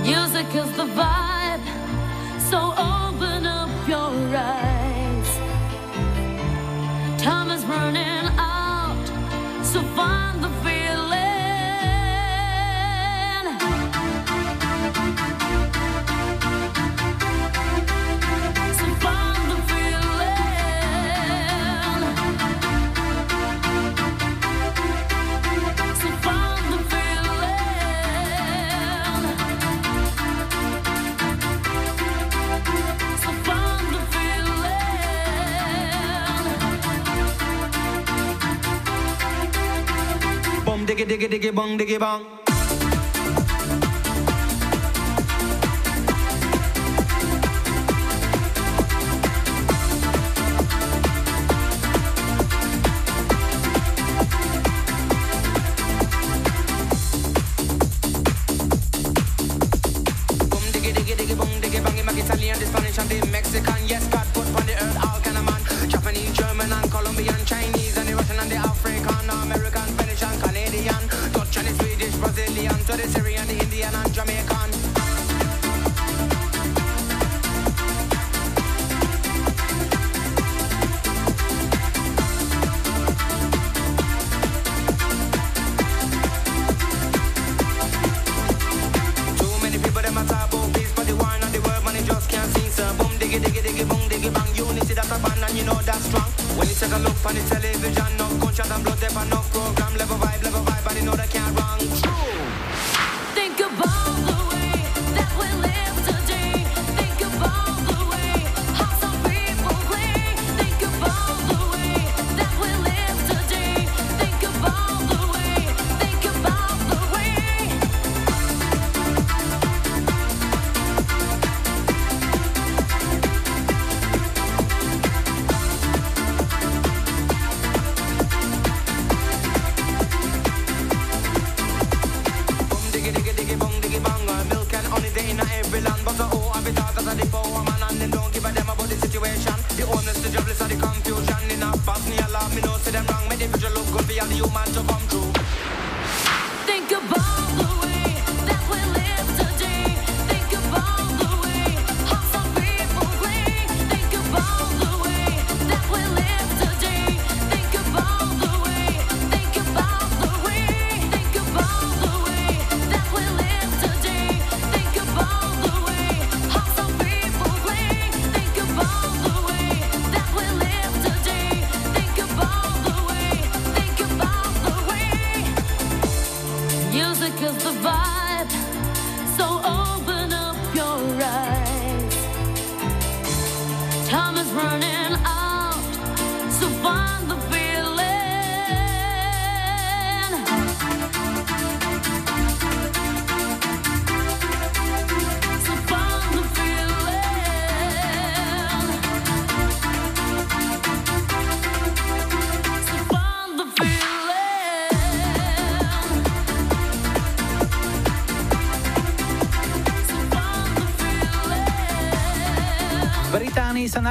Music is the vibe. diggy diggy bong diggy bong.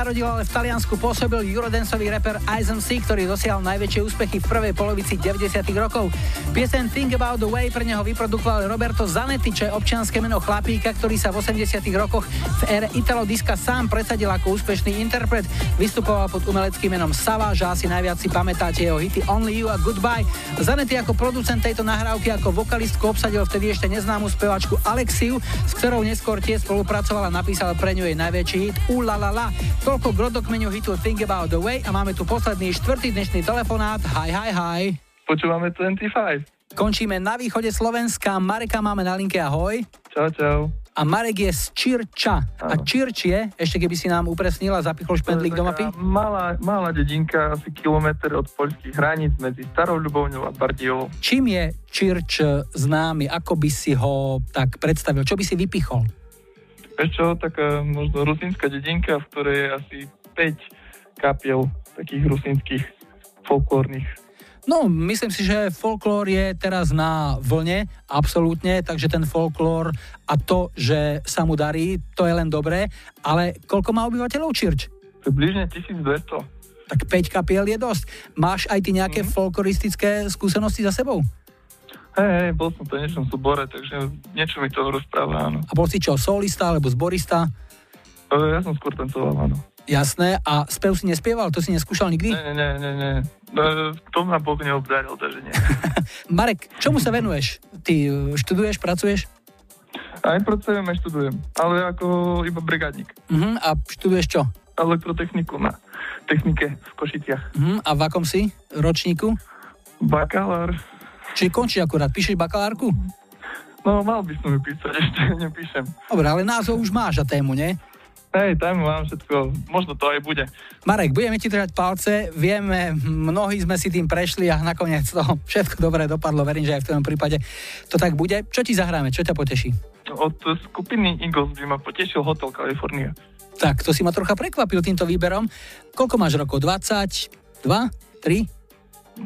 narodil, ale v Taliansku pôsobil eurodanceový rapper Eisen C, ktorý dosiahol najväčšie úspechy v prvej polovici 90. rokov. Piesen Think About The Way pre neho vyprodukoval Roberto Zanetiče, občianske meno chlapíka, ktorý sa v 80 rokoch v ére Italo Diska sám presadil ako úspešný interpret. Vystupoval pod umeleckým menom Savage a asi najviac si pamätáte jeho hity Only You a Goodbye. Zanetti ako producent tejto nahrávky ako vokalistku obsadil vtedy ešte neznámu spevačku Alexiu, s ktorou neskôr tiež spolupracoval a napísal pre ňu jej najväčší hit U la la la. Toľko grodokmenu hitu Think About The Way a máme tu posledný štvrtý dnešný telefonát. Hi, hi, hi. Počúvame 25. Končíme na východe Slovenska. Mareka máme na linke, ahoj. Čau, čau. A Marek je z Čirča. A Čirč je, ešte keby si nám upresnila, zapichol špendlík do mapy? Malá, malá dedinka, asi kilometr od poľských hraníc medzi Starou Ľubovňou a bardiou. Čím je Čirč známy? Ako by si ho tak predstavil? Čo by si vypichol? Vieš čo, taká eh, možno rusínska dedinka, v ktorej je asi 5 kapiel takých rusínskych folklórnych No, myslím si, že folklór je teraz na vlne, absolútne, takže ten folklór a to, že sa mu darí, to je len dobré, ale koľko má obyvateľov Čirč? Približne 1200. Tak 5 kapiel je dosť. Máš aj ty nejaké Mhm. folkloristické skúsenosti za sebou? Hej, hej, bol som to v niečom súbore, takže niečo mi to rozpráva, áno. A bol si čo, solista alebo zborista? E, Ja som skôr tancoval, áno. Jasné. A spev si nespieval? To si neskúšal nikdy? Nie, nie, nie, nie. E, tomu ma Boh neobdaril, takže nie. Marek, čomu sa venuješ? Ty e, študuješ, pracuješ? Aj pracujem, aj študujem, ale ako iba brigádnik. Uh-huh. A študuješ čo? Elektrotechniku na technike v Košiciach. Uh-huh. A v akom si ročníku? Bakalár. Čiže končí akurát, píšeš bakalárku? No, mal by som ju písať, ešte nepíšem. Dobre, ale názov už máš a tému, nie? Hej, tam mám všetko, možno to aj bude. Marek, budeme ti držať palce, vieme, mnohí sme si tým prešli a nakoniec to všetko dobre dopadlo, verím, že aj v tvojom prípade to tak bude. Čo ti zahráme, čo ťa poteší? Od skupiny Eagles by ma potešil Hotel California. Tak, to si ma trocha prekvapil týmto výberom. Koľko máš rokov? 22? 3?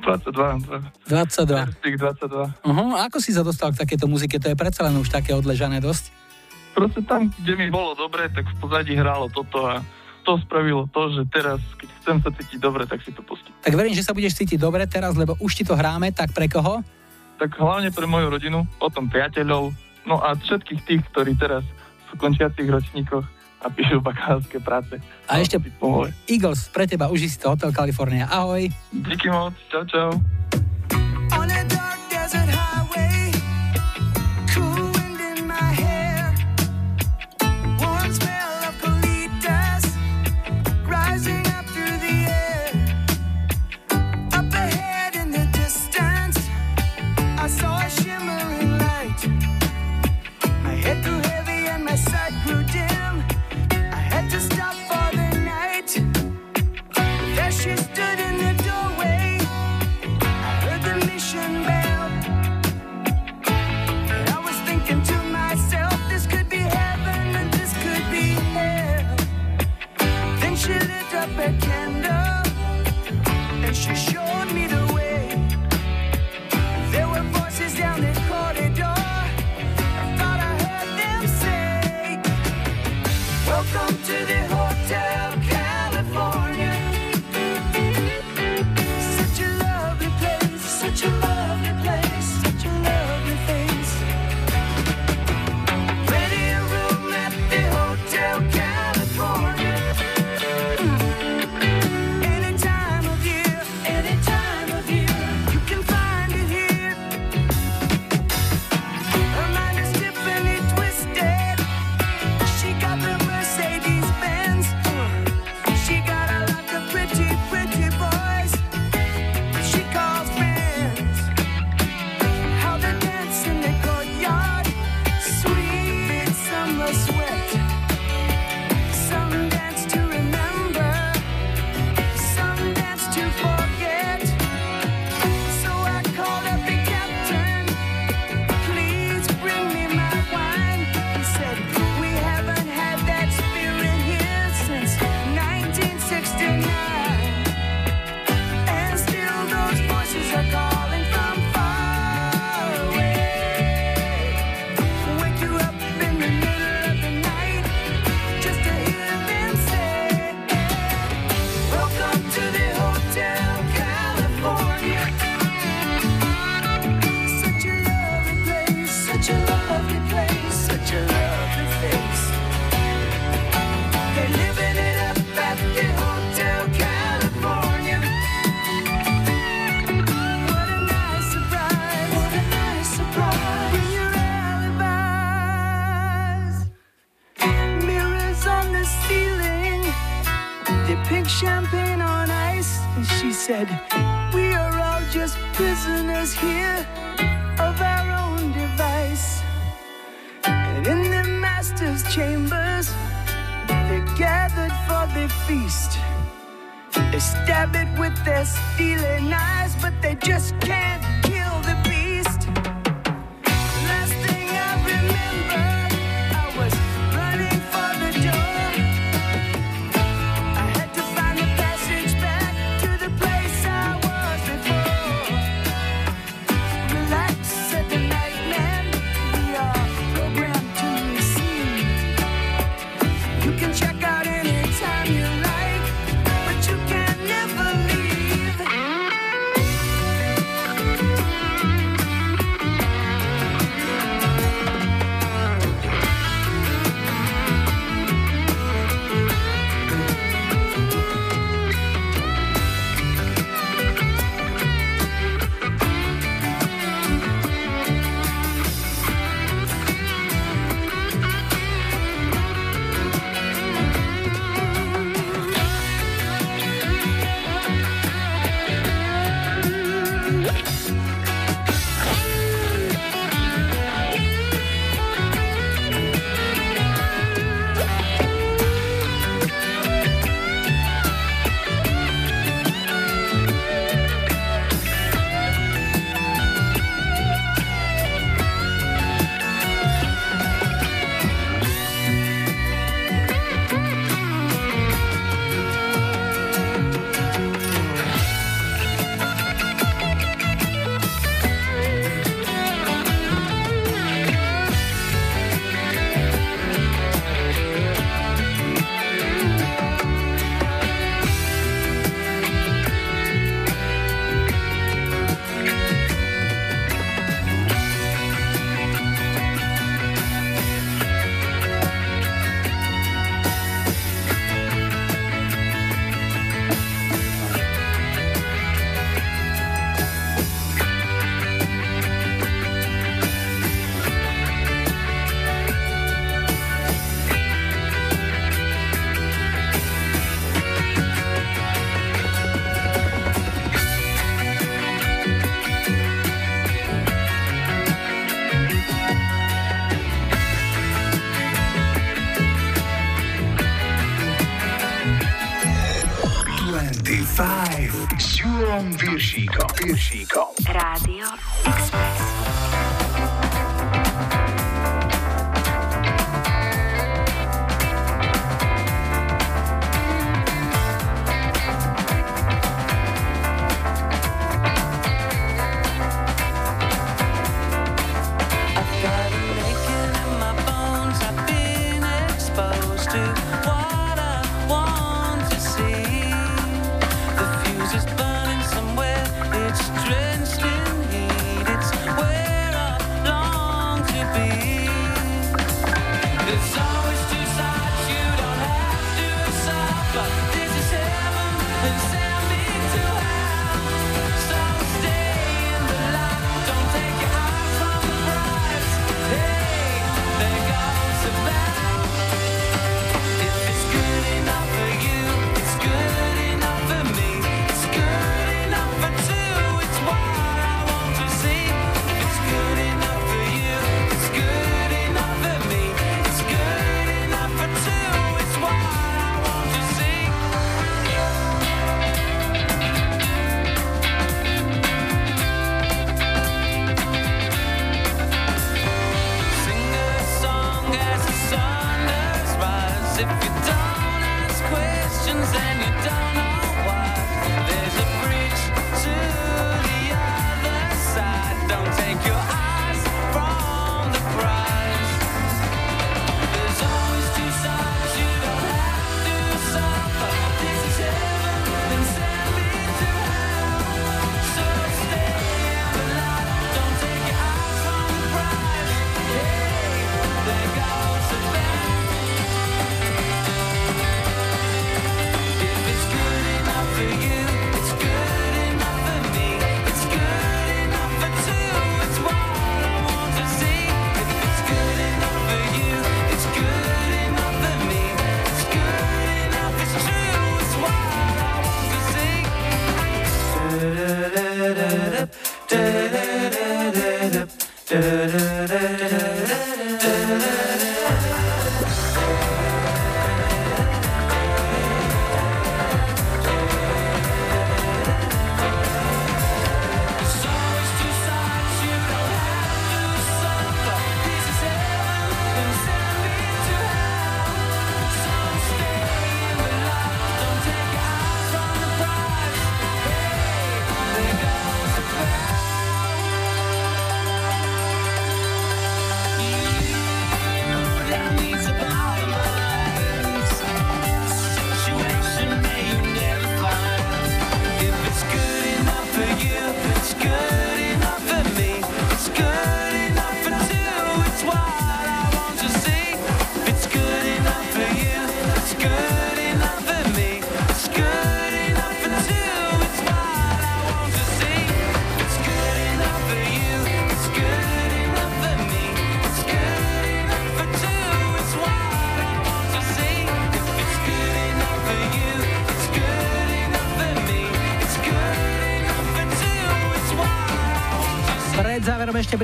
22. 22. Tých 22. Uh-huh. A ako si sa dostal k takéto muzike? To je predsa len už také odležané dosť. Proste tam, kde mi bolo dobre, tak v pozadí hrálo toto a to spravilo to, že teraz, keď chcem sa cítiť dobre, tak si to pustím. Tak verím, že sa budeš cítiť dobre teraz, lebo už ti to hráme, tak pre koho? Tak hlavne pre moju rodinu, potom priateľov, no a všetkých tých, ktorí teraz sú v končiacich ročníkoch a píšu bakalárske práce. A ešte pomohli. Eagles, pre teba už si to Hotel California. Ahoj. Díky moc, čau čau. On stab it with their stealing eyes, but they just can't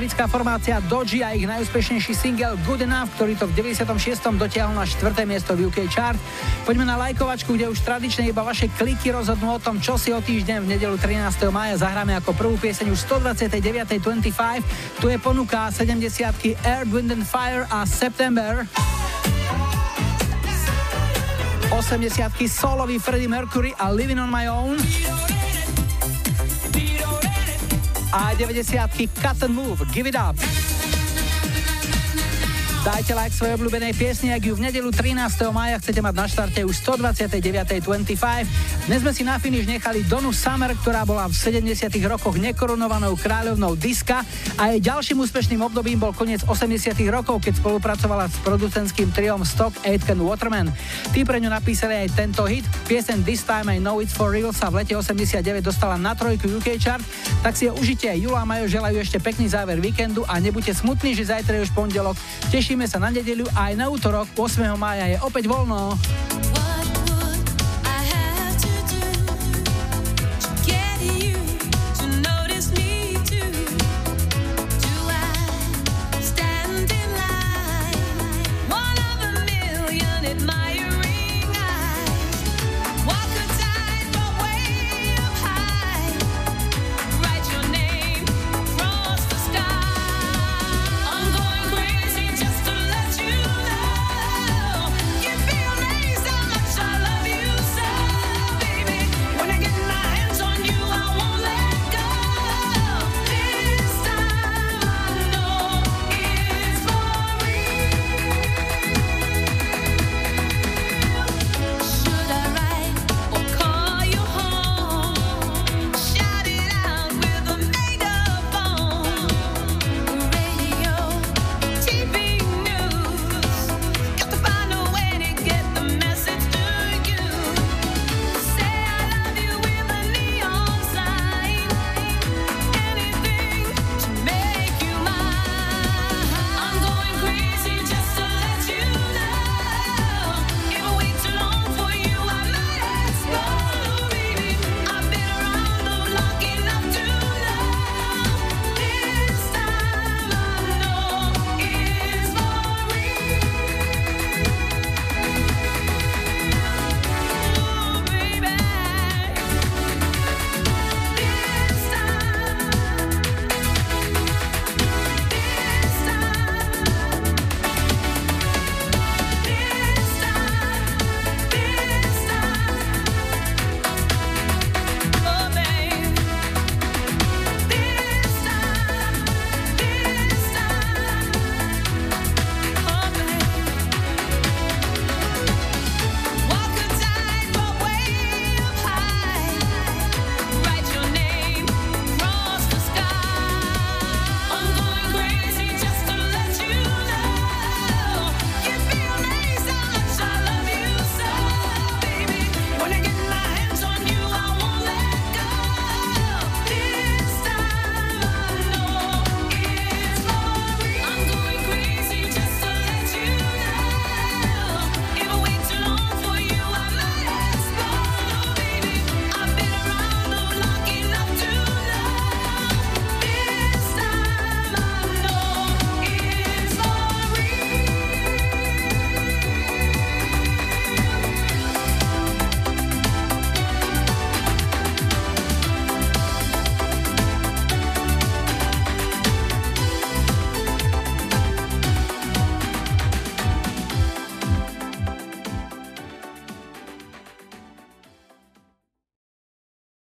britská formácia Doji a ich najúspešnejší single Good Enough, ktorý to v 96. dotiahol na 4. miesto v UK chart. Poďme na lajkovačku, kde už tradične iba vaše kliky rozhodnú o tom, čo si o týždeň v nedelu 13. mája zahráme ako prvú pieseň už 129.25. Tu je ponuka 70 Air, Wind and Fire a September. 80 solový Freddie Mercury a Living on My Own. A 90 Cut and Move, Give It Up. Dajte like svojej obľúbenej piesni, ak ju v nedelu 13. mája chcete mať na štarte už 129.25. Dnes sme si na finish nechali Donu Summer, ktorá bola v 70 rokoch nekorunovanou kráľovnou diska a jej ďalším úspešným obdobím bol koniec 80 rokov, keď spolupracovala s producentským triom Stock, Aitken, Waterman. Tí pre ňu napísali aj tento hit. Piesen This Time I Know It's For Real sa v lete 89 dostala na trojku UK chart, tak si ho užite. Jula a Majo želajú ešte pekný záver víkendu a nebuďte smutní, že zajtra je už pondelok. Tešíme sa na nedeľu aj na útorok 8. mája je opäť voľno.